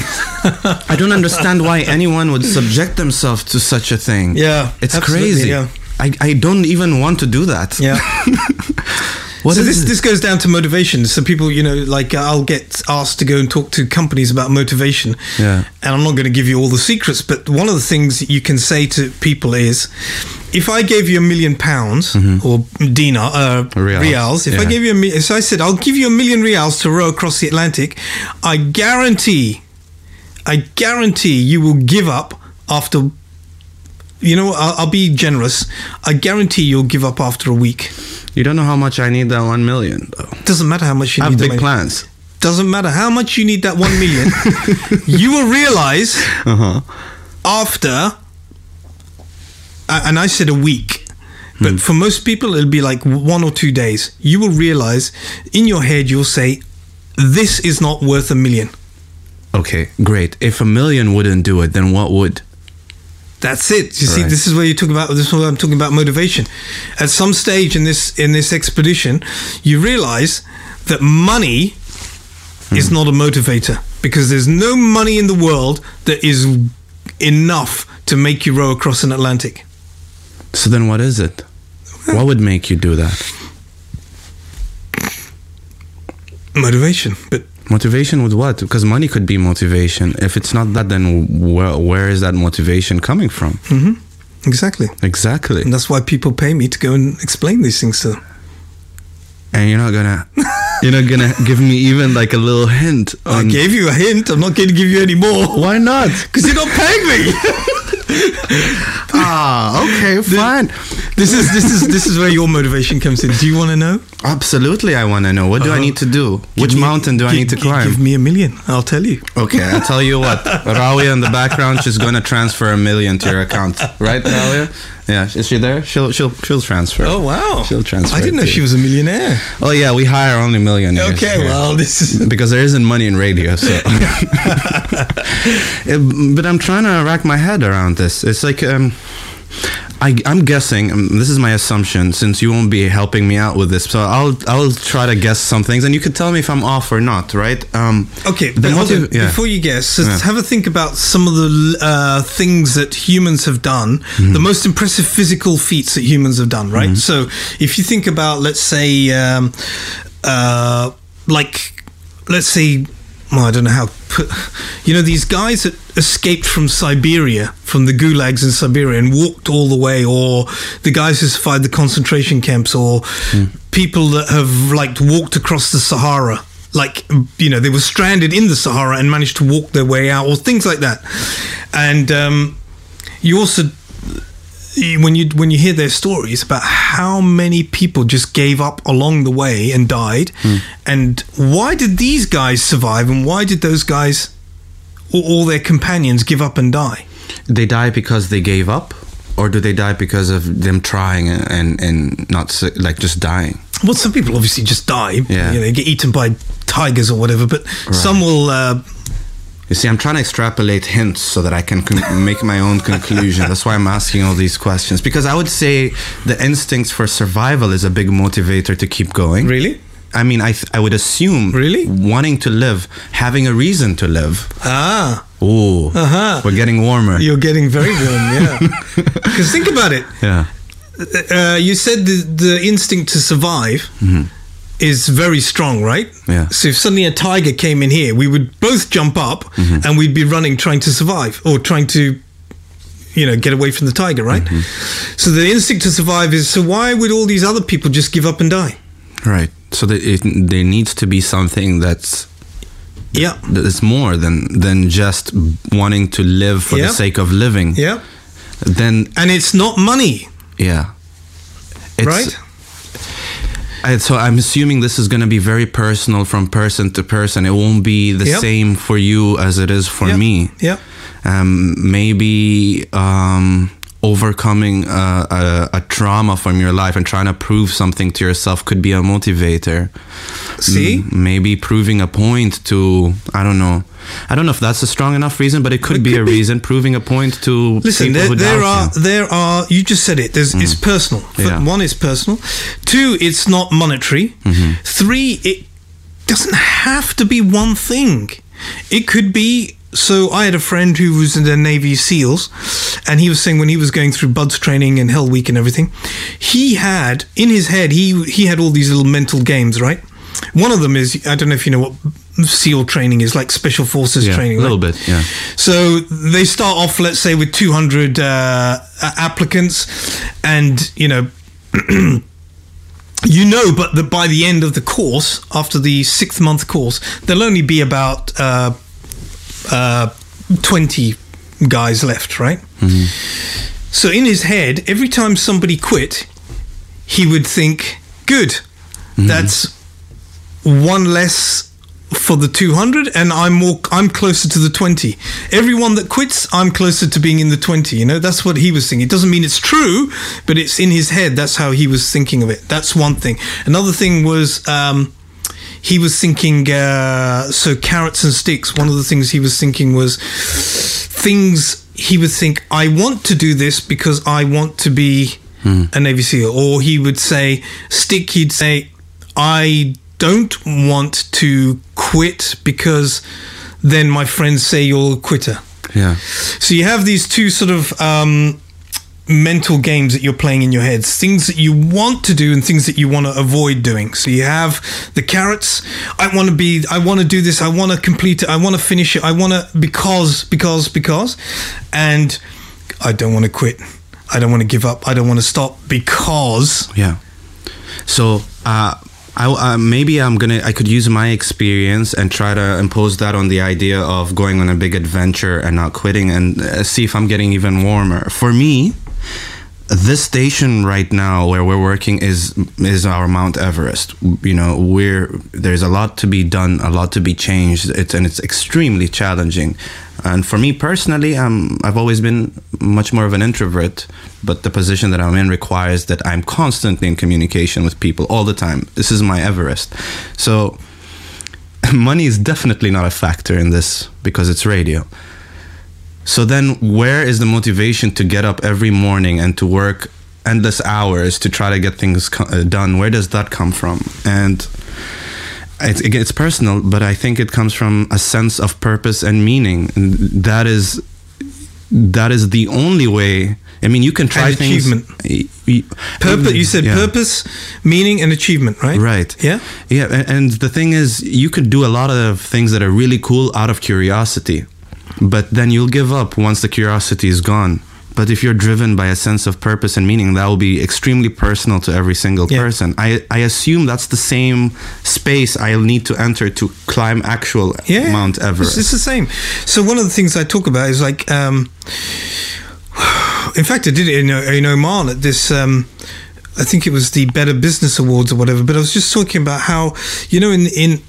I don't understand why anyone would subject themselves to such a thing. Yeah, it's crazy. yeah. I, I don't even want to do that. Yeah. What so is this it? this goes down to motivation. So people, you know, like uh, I'll get asked to go and talk to companies about motivation. Yeah. And I'm not going to give you all the secrets, but one of the things you can say to people is, if I gave you a million pounds or dinar, uh, Reals, reals, if I gave you a, mi- so I said I'll give you a million reals to row across the Atlantic, I guarantee, I guarantee you will give up after. You know, I'll, I'll be generous. I guarantee you'll give up after a week. You don't know how much I need that one million though. Doesn't matter how much you I need have big plans. Doesn't matter how much you need that one million. you will realize Uh huh. after, and I said a week, but Hmm. for most people it'll be like one or two days. You will realize in your head you'll say, "This is not worth a million. Okay, great. If a million wouldn't do it, then what would? That's it. You see, this is where you talk about. This is where I'm talking about motivation. At some stage in this in this expedition, you realize that money is Hmm. not a motivator because there's no money in the world that is enough to make you row across an Atlantic. So then what is it? What would make you do that? Motivation, but Motivation with what? Because money could be motivation. If it's not that, then where, where is that motivation coming from? Mm-hmm. exactly, Exactly. and that's why people pay me to go and explain these things to them. And you're not gonna, you're not gonna give me even like a little hint. I gave you a hint. I'm not going to give you any more why not? because you're not paying me. ah, okay, fine. this is this is this is where your motivation comes in. Do you want to know? Absolutely, I want to know. What do I need to do? Which me- mountain do I need to climb? Give me a million. I'll tell you. Okay, I'll tell you what. Rawia in the background, she's gonna transfer a million to your account, right, Rawia? Yeah, is she there? She'll she'll she'll transfer. Oh wow! She'll transfer. I didn't know to she was a millionaire. Oh yeah, we hire only millionaires. Okay, here. well this is because there isn't money in radio. So, It- but I'm trying to rack my head around this. It's like um, I, I'm guessing. Um, this is my assumption, since you won't be helping me out with this. So I'll I'll try to guess some things, and you could tell me if I'm off or not. Right? Um, okay. the on. yeah. Before you guess, Yeah. have a think about some of the uh, things that humans have done. Mm-hmm. The most impressive physical feats that humans have done. Right. So if you think about, let's say, um, uh, like, let's say. Well, I don't know how. You know, these guys that escaped from Siberia, from the gulags in Siberia, and walked all the way, or the guys who survived the concentration camps, or people that have like walked across the Sahara, like you know, they were stranded in the Sahara and managed to walk their way out, or things like that. And um, you also when you when you hear their stories about how many people just gave up along the way and died, and why did these guys survive, and why did those guys, all, all their companions, give up and die? they die because they gave up, or do they die because of them trying and and, not like just dying? Well, some people obviously just die. Yeah. You know, they get eaten by tigers or whatever, but some will. Uh, You see, I'm trying to extrapolate hints so that I can con- make my own conclusion. That's why I'm asking all these questions because I would say the instincts for survival is a big motivator to keep going. really? I mean, I th- I would assume Really? wanting to live, having a reason to live. Ah, Ooh, Uh-huh. we're getting warmer. you're getting very warm, yeah. Because think about it. yeah, uh, you said the, the instinct to survive is very strong, right? Yeah. So if suddenly a tiger came in here, we would both jump up Mm-hmm. and we'd be running, trying to survive or trying to, you know, get away from the tiger, right? Mm-hmm. So the instinct to survive is so why would all these other people just give up and die? right. So it, there needs to be something that's Yeah. that's more than than just wanting to live for Yeah. the sake of living. Yeah. Then And it's not money, yeah, It's- right? I, so I'm assuming this is going to be very personal from person to person. It won't be the Yep. same for you as it is for Yeah. me. Yeah. Um, maybe um, overcoming uh, a, a trauma from your life and trying to prove something to yourself could be a motivator. See? Mm, maybe proving a point to I don't know. I don't know if that's a strong enough reason, but it could, It be could a be. reason proving a point to Listen, people there, who there doubt are you. there are you just said it. There's it's personal. Mm. Yeah. One is personal. Two, it's not monetary. Mm-hmm. Three, it doesn't have to be one thing. It could be. So I had a friend who was in the Navy SEALs, and he was saying when he was going through BUD/S training and Hell Week and everything, he had in his head he he had all these little mental games, right? One of them is I don't know if you know what SEAL training is, like Special Forces Yeah, training. a little right? bit, yeah. So they start off, let's say, with 200 uh, applicants, and you know, you know, but that by the end of the course, after the sixth month course, there'll only be about uh, uh, 20 guys left, right? So in his head, every time somebody quit, he would think, "Good, that's one less for the 200 and i'm more i'm closer to the 20 everyone that quits i'm closer to being in the 20 you know that's what he was thinking. It doesn't mean it's true but it's in his head that's how he was thinking of it. That's one thing. Another thing was um he was thinking uh, so carrots and sticks one of the things he was thinking was things he would think i want to do this because i want to be a navy seal. Or he would say stick he'd say i don't want to quit because then my friends say you're a quitter. Yeah. so you have these two sort of um, mental games that you're playing in your heads things that you want to do and things that you want to avoid doing so you have the carrots i want to be i want to do this i want to complete it i want to finish it i want to because because because and i don't want to quit i don't want to give up i don't want to stop because Yeah. So uh, I uh, maybe I'm gonna I could use my experience and try to impose that on the idea of going on a big adventure and not quitting and uh, see if I'm getting even warmer. For me, this station right now where we're working is is our Mount Everest. You know, we're there's a lot to be done, a lot to be changed. It's and it's extremely challenging. And for me personally, um, I've always been much more of an introvert, but the position that I'm in requires that I'm constantly in communication with people all the time. This is my Everest. So money is definitely not a factor in this because it's radio. So then, where is the motivation to get up every morning and to work endless hours to try to get things co- uh, done? Where does that come from? And it's, it's personal, but I think it comes from a sense of purpose and meaning. And that is that is the only way. I mean, you can try And things. achievement. y- y- purpose you said Yeah. purpose meaning and achievement right Right. yeah Yeah, and the thing is, you could do a lot of things that are really cool out of curiosity, but then you'll give up once the curiosity is gone. But if you're driven by a sense of purpose and meaning, that will be extremely personal to every single Yeah. person. I, I assume that's the same space I'll need to enter to climb actual yeah Mount Everest. it's the same so one of the things i talk about is like um in fact i did it in, in oman at this um i think it was the better business awards or whatever but i was just talking about how you know in in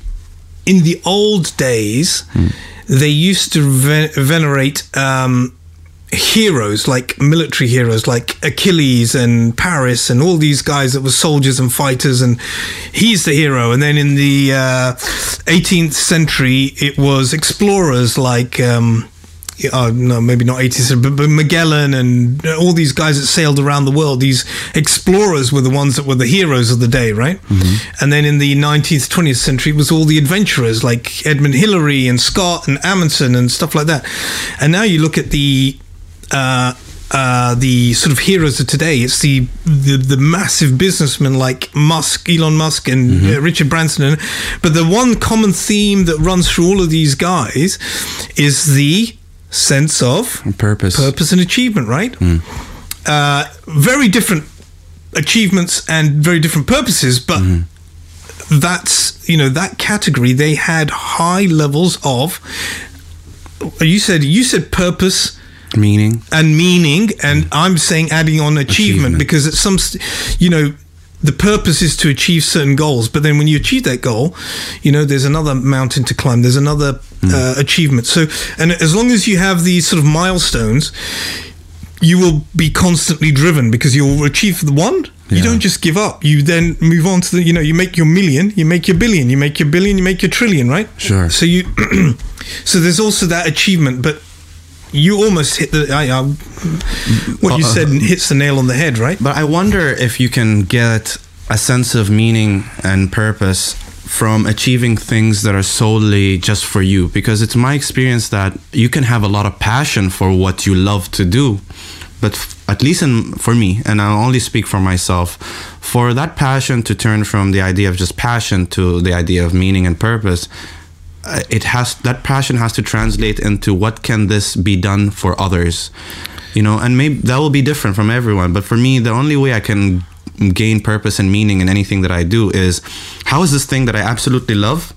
in the old days they used to ve- venerate um heroes like military heroes like Achilles and Paris and all these guys that were soldiers and fighters and he's the hero. And then in the uh, 18th century it was explorers like um, uh, no, maybe not 18th but, but Magellan and all these guys that sailed around the world. These explorers were the ones that were the heroes of the day, right? And then in the 19th, 20th century, it was all the adventurers like Edmund Hillary and Scott and Amundsen and stuff like that. And now you look at the uh, uh, the sort of heroes of today. It's the the, the massive businessmen like Musk, Elon Musk, and uh, Richard Branson. And, but the one common theme that runs through all of these guys is the sense of Purpose. purpose and achievement. Right? Uh, very different achievements and very different purposes, but. That's you know that category. They had high levels of. You said you said purpose Meaning. and meaning and i'm saying adding on achievement, Achievement. because at some st- you know the purpose is to achieve certain goals but then when you achieve that goal you know there's another mountain to climb there's another uh, achievement so and as long as you have these sort of milestones you will be constantly driven because you'll achieve the one. You don't just give up. You then move on to the, you know, you make your million, you make your billion, you make your billion, you make your trillion, right? Sure. So you, so there's also that achievement, but you almost hit the, I, I, what you Uh, said hits the nail on the head, right? But I wonder if you can get a sense of meaning and purpose from achieving things that are solely just for you. Because it's my experience that you can have a lot of passion for what you love to do. But f- at least in, for me, and I'll only speak for myself, for that passion to turn from the idea of just passion to the idea of meaning and purpose, it has that passion has to translate into what can this be done for others? You know and maybe that will be different from everyone but for me the only way i can gain purpose and meaning in anything that i do is how is this thing that i absolutely love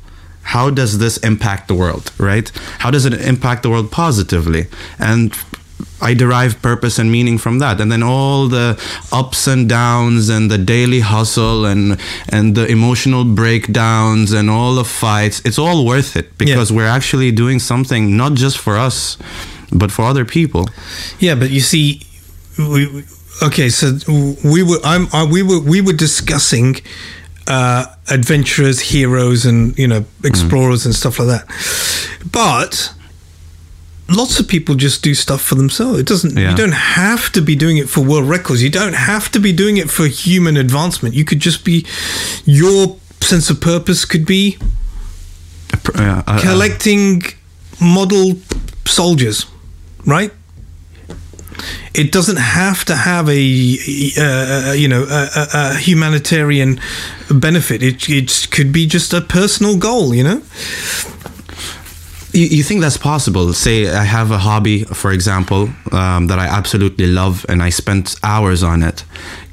how does this impact the world right? How does it impact the world positively? And I derive purpose and meaning from that, and then all the ups and downs, and the daily hustle, and and the emotional breakdowns, and all the fights. It's all worth it because we're actually doing something not just for us, but for other people. Yeah, but you see, we, okay, so we were, I'm, I, we were, we were discussing uh, adventurers, heroes, and you know, explorers and stuff like that. But lots of people just do stuff for themselves. It doesn't. Yeah. You don't have to be doing it for world records. You don't have to be doing it for human advancement. You could just be your sense of purpose could be collecting model soldiers, right? It doesn't have to have a, uh, you know, a, a, a humanitarian benefit. It, it could be just a personal goal, you know. You, you think that's possible? Say I have a hobby, for example, um, that I absolutely love, and I spent hours on it.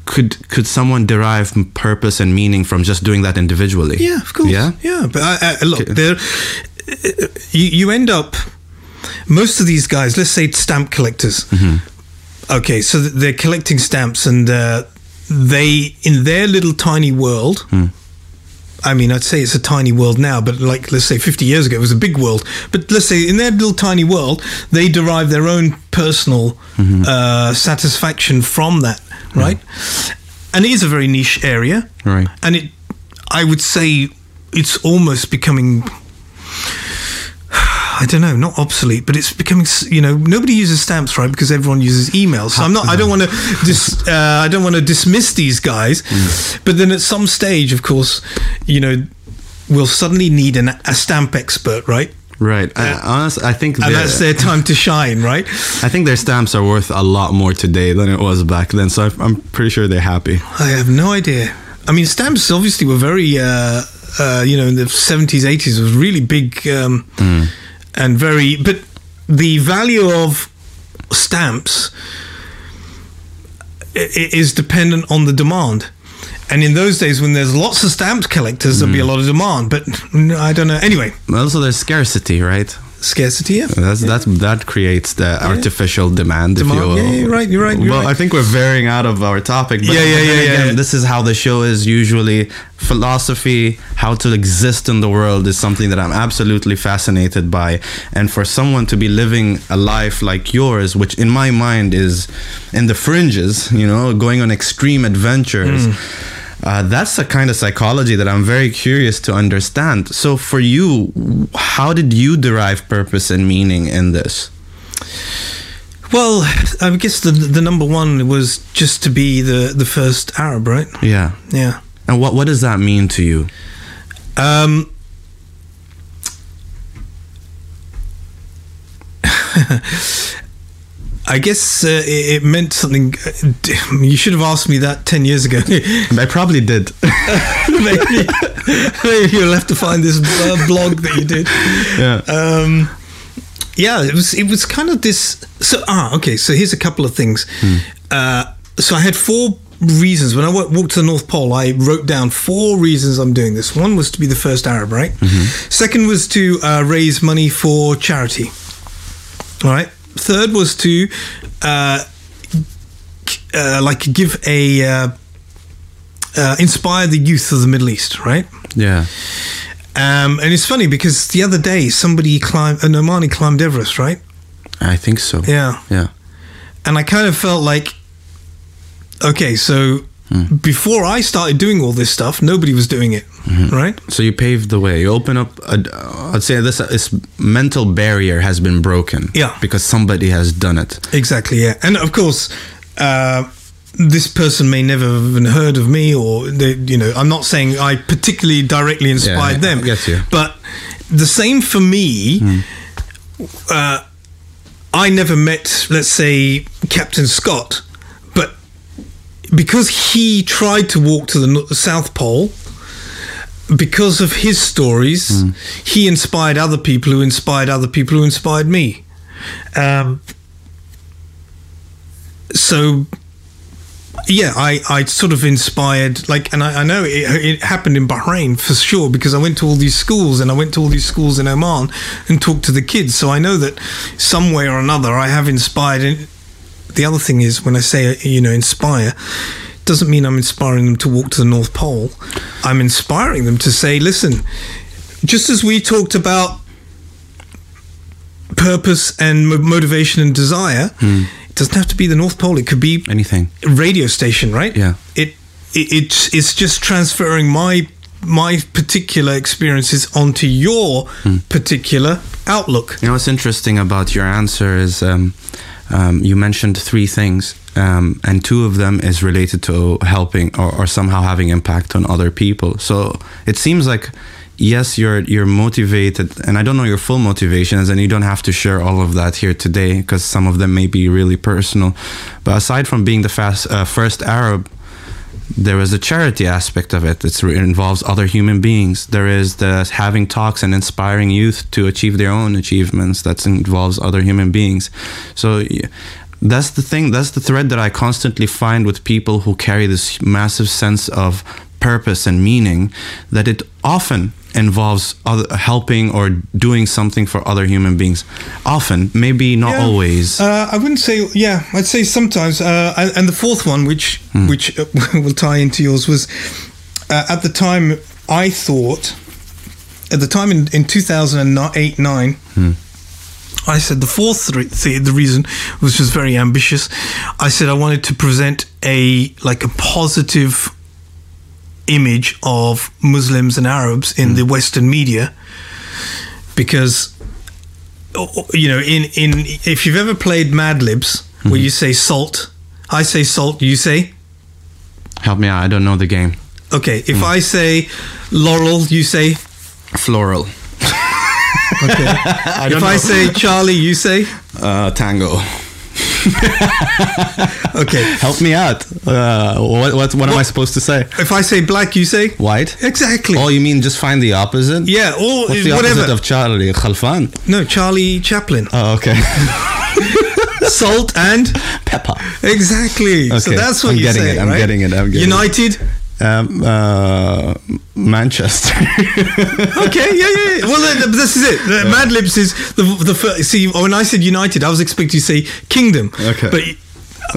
Could could someone derive purpose and meaning from just doing that individually? Yeah, of course. Yeah. yeah. But I, I, look, Okay. there, you, you end up. Most of these guys, let's say stamp collectors. Okay, so they're collecting stamps, and uh, they, in their little tiny world. I mean, I'd say it's a tiny world now, but like, let's say 50 years ago, it was a big world. But let's say in their little tiny world, they derive their own personal uh, satisfaction from that, right? And it is a very niche area. Right. And it, I would say, it's almost becoming. I don't know, not obsolete, but it's becoming. You know, nobody uses stamps, right? Because everyone uses emails. So I'm not. I don't want to. Dis, uh, I don't want to dismiss these guys. But then at some stage, of course, you know, we'll suddenly need an, a stamp expert, right? Right. I, honestly, I think And that's their time to shine, right? I think their stamps are worth a lot more today than it was back then. So I'm pretty sure they're happy. I have no idea. I mean, stamps obviously were very, uh, uh, you know, in the 70s, 80s was really big um, and very, but the value of stamps is dependent on the demand. And in those days, when there's lots of stamp collectors, there'll be a hmm. lot of demand. But I don't know. Anyway, Also, there's scarcity, right? Scarcity. Yeah. That's that's that creates the artificial demand, if Demand, you will. yeah, you're right, you're right, you're well, right. I think we're veering out of our topic. But Yeah, yeah, yeah, yeah, again, yeah. This is how the show is usually. Philosophy, how to exist in the world, is something that I'm absolutely fascinated by. And for someone to be living a life like yours, which in my mind is in the fringes, you know, going on extreme adventures. Hmm. Uh, that's the kind of psychology that I'm very curious to understand. So, for you, how did you derive purpose and meaning in this? Well, I guess the the number one was just to be the the first Arab, right? Yeah. Yeah. And what, what does that mean to you? Um, I guess uh, it, it meant something. You should have asked me that ten years ago. I probably did. maybe, maybe you'll have to find this uh, blog that you did. yeah. Um, yeah, it was it was kind of this. So ah, okay. So here's a couple of things. Uh, so I had four reasons when I walked to the North Pole. I wrote down four reasons I'm doing this. One was to be the first Arab, right? Second was to uh, raise money for charity. All right. Third was to uh, uh, like give a uh, uh, inspire the youth of the Middle East, right? yeah. Um, and it's funny because the other day somebody climbed, an Omani climbed Everest, right? I think so. Yeah. Yeah. and I kind of felt like, okay, so before I started doing all this stuff, nobody was doing it, right? So you paved the way. You open up. A, I'd say this this mental barrier has been broken. Yeah. Because somebody has done it. Exactly, yeah. And of course, uh, this person may never have even heard of me, or they, you know, I'm not saying I particularly directly inspired Yeah, I them. But the same for me. Uh, I never met, let's say, Captain Scott, because he tried to walk to the South Pole. Because of his stories, he inspired other people who inspired other people who inspired me. Um, so yeah i i sort of inspired like and i, I know it, it happened in bahrain for sure because i went to all these schools and i went to all these schools in oman and talked to the kids so i know that some way or another i have inspired the other thing is when i say you know inspire doesn't mean i'm inspiring them to walk to the north pole. I'm inspiring them to say listen just as we talked about purpose and motivation and desire it doesn't have to be the north pole. It could be Anything. radio station right? Yeah. it, it it's it's just transferring my my particular experiences onto your particular outlook. You know what's interesting about your answer is um, um, you mentioned three things, um, and two of them is related to helping or, or somehow having impact on other people. So it seems like yes, you're you're motivated, and I don't know your full motivations, and you don't have to share all of that here today because some of them may be really personal. But aside from being the fast, uh, first Arab there is a charity aspect of it. It's, it involves other human beings. There is the having talks and inspiring youth to achieve their own achievements. That involves other human beings. So that's the thing. That's the thread that I constantly find with people who carry this massive sense of purpose and meaning. That it often involves other, helping or doing something for other human beings. Often, maybe not Yeah. always. Uh, I wouldn't say, yeah, I'd say sometimes. Uh, and, and the fourth one, which which uh, will tie into yours, was uh, at the time I thought, at the time in, in 2008 9, I said the fourth the, the reason which was very ambitious. I said I wanted to present a like a positive image of Muslims and Arabs in the Western media because you know in in if you've ever played Mad Libs where you say salt I say salt you say Help me out. I don't know the game. okay if I say laurel you say Floral. okay if I say Charlie you say Uh, tango. okay Help me out. Uh, what what, what am I supposed to say? if I say black you say White? exactly Oh, you mean just find the opposite? yeah or What's the whatever opposite of Charlie? Khalfan? no Charlie Chaplin Oh, okay. salt and Pepper. exactly so that's what I'm you getting say it, I'm right? getting it, I'm getting it. United Um, uh, Manchester. okay, yeah, yeah. yeah. Well, this is it. The Mad Libs is the the first, see. When I said United, I was expecting you to say Kingdom. Okay. but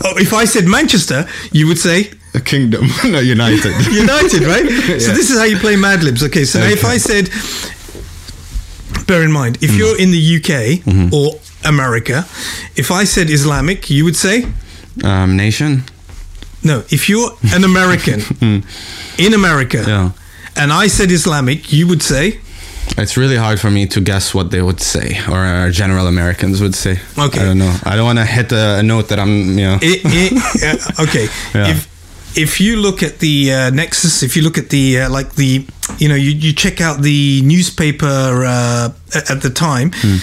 oh, if I said Manchester, you would say A kingdom. no, United. United, right? So this is how you play Mad Libs. Okay, so now if I said, bear in mind, if you're in the UK or America, if I said Islamic, you would say. um, nation. No, if you're an American in America Yeah. and I said Islamic, you would say, It's really hard for me to guess what they would say, or uh, general Americans would say. Okay. I don't know. I don't want to hit a, a note that I'm, you know. it, it, uh, okay. Yeah. If if you look at the uh, Nexis, if you look at the uh, like the you know you, you check out the newspaper uh, at the time. Hmm.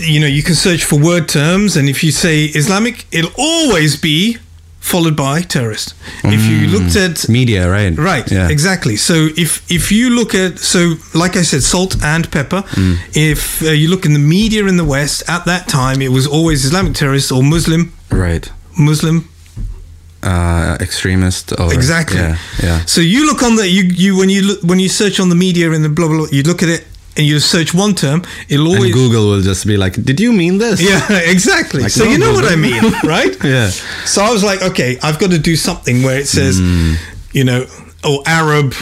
You know, you can search for word terms, and if you say Islamic, it'll always be followed by terrorist. If you looked at Media, right? Right, Yeah. exactly. So if if you look at so like I said, salt and pepper. Mm. If uh, you look in the media in the West at that time, it was always Islamic terrorist or Muslim Right. Muslim. Uh, extremist. Or, Exactly. Yeah. Yeah. So you look on the you you when you look when you search on the media in the blah blah, blah you look at it and you search one term, it'll And Google will just be like, "Did you mean this?" Yeah, exactly. Like, so no, you know what I mean, right? Yeah. So I was like, okay, I've got to do something where it says, Hmm. you know, or Arab,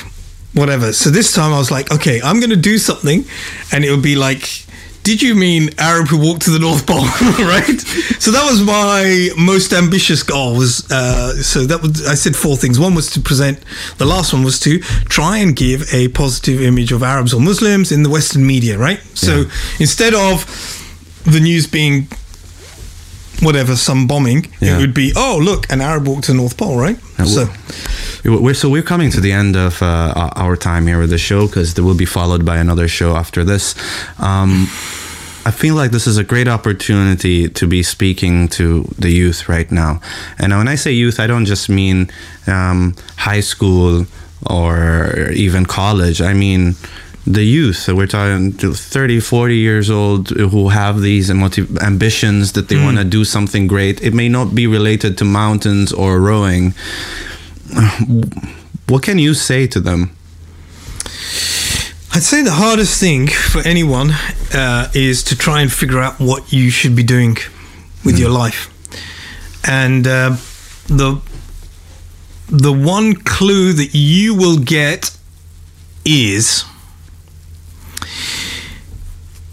whatever. So this time I was like, okay, I'm going to do something, and it'll be like did you mean Arab who walked to the North Pole? right. So that was my most ambitious goal. Was uh, so that was I said four things. One was to present. The last one was to try and give a positive image of Arabs or Muslims in the Western media. Right. So Yeah. instead of the news being whatever some bombing, Yeah. it would be oh look an Arab walked to the North Pole. Right. Yeah, so. We're, so we're coming to the end of uh, our time here with the show because there will be followed by another show after this. Um, I feel like this is a great opportunity to be speaking to the youth right now. And when I say youth, I don't just mean um, high school or even college. I mean the youth. We're talking to 30, 40 years old who have these motiv- ambitions that they want to do something great. It may not be related to mountains or rowing. What can you say to them? I'd say the hardest thing for anyone uh, is to try and figure out what you should be doing with your life, and uh, the the one clue that you will get is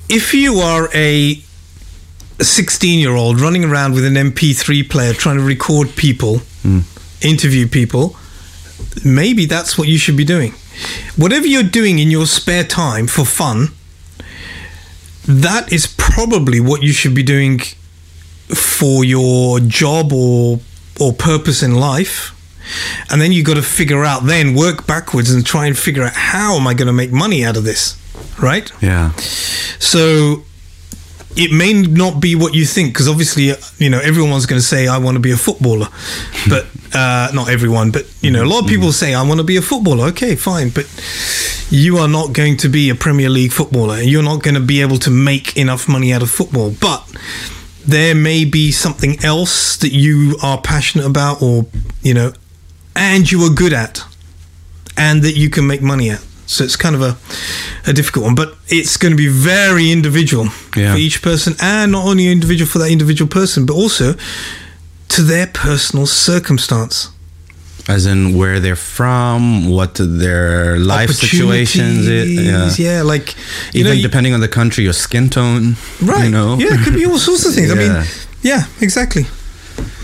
if you are a 16 year old running around with an MP3 player trying to record people, interview people, maybe that's what you should be doing. Whatever you're doing in your spare time for fun, that is probably what you should be doing for your job or or purpose in life. And then you've got to figure out then work backwards and try and figure out how am I going to make money out of this, right? Yeah. So it may not be what you think because obviously you know everyone's going to say I want to be a footballer, but uh, not everyone, but you know a lot of people say I want to be a footballer. Okay, fine, but you are not going to be a Premier League footballer. You're not going to be able to make enough money out of football, but there may be something else that you are passionate about or you know and you are good at and that you can make money at so it's kind of a, a difficult one but it's going to be very individual Yeah. for each person and not only individual for that individual person but also to their personal circumstance As in where they're from, what their life situations, it, yeah. Yeah like Even know, you- depending on the country, your skin tone, right You know, yeah it could be all sorts of things i mean Yeah. yeah exactly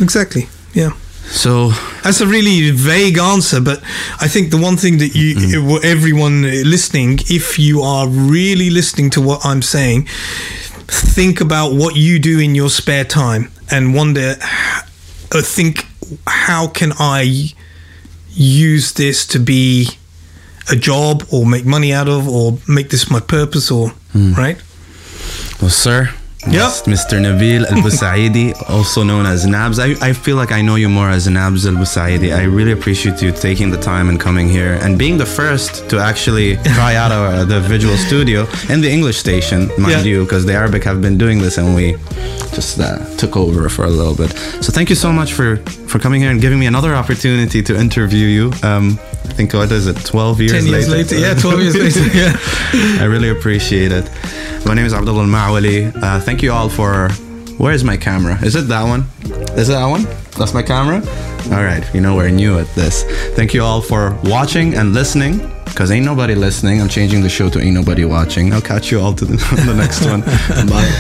exactly yeah So That's a really vague answer, but I think the one thing that you, Mm-hmm. everyone listening, if you are really listening to what I'm saying, think about what you do in your spare time and wonder, uh, think, how can I use this to be a job or make money out of or make this my purpose or, Hmm. right? Well, sir. Yep. Mr. Nabil Al Busaidi, also known as Nabs. I, I feel like I know you more as Nabs Al Busaidi. I really appreciate you taking the time and coming here and being the first to actually try out our, the visual studio and the English station, mind Yeah. you, because the Arabic have been doing this and we just uh, took over for a little bit. So thank you so much for, for coming here and giving me another opportunity to interview you. Um, think, what is it, 12 years 10 years later. Yeah, 12 years later. Yeah. I really appreciate it. My name is Abdullah Ma'awali. Uh, thank you all for. Where is my camera? Is it that one? Is it that one? That's my camera? All right, you know we're new at this. Thank you all for watching and listening. Because ain't nobody listening. I'm changing the show to ain't nobody watching. I'll catch you all to the, the next one. Bye.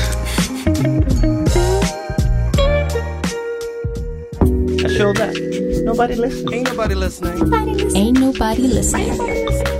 Show that Nobody listening. Ain't nobody listening. Ain't nobody listening. Ain't nobody listening.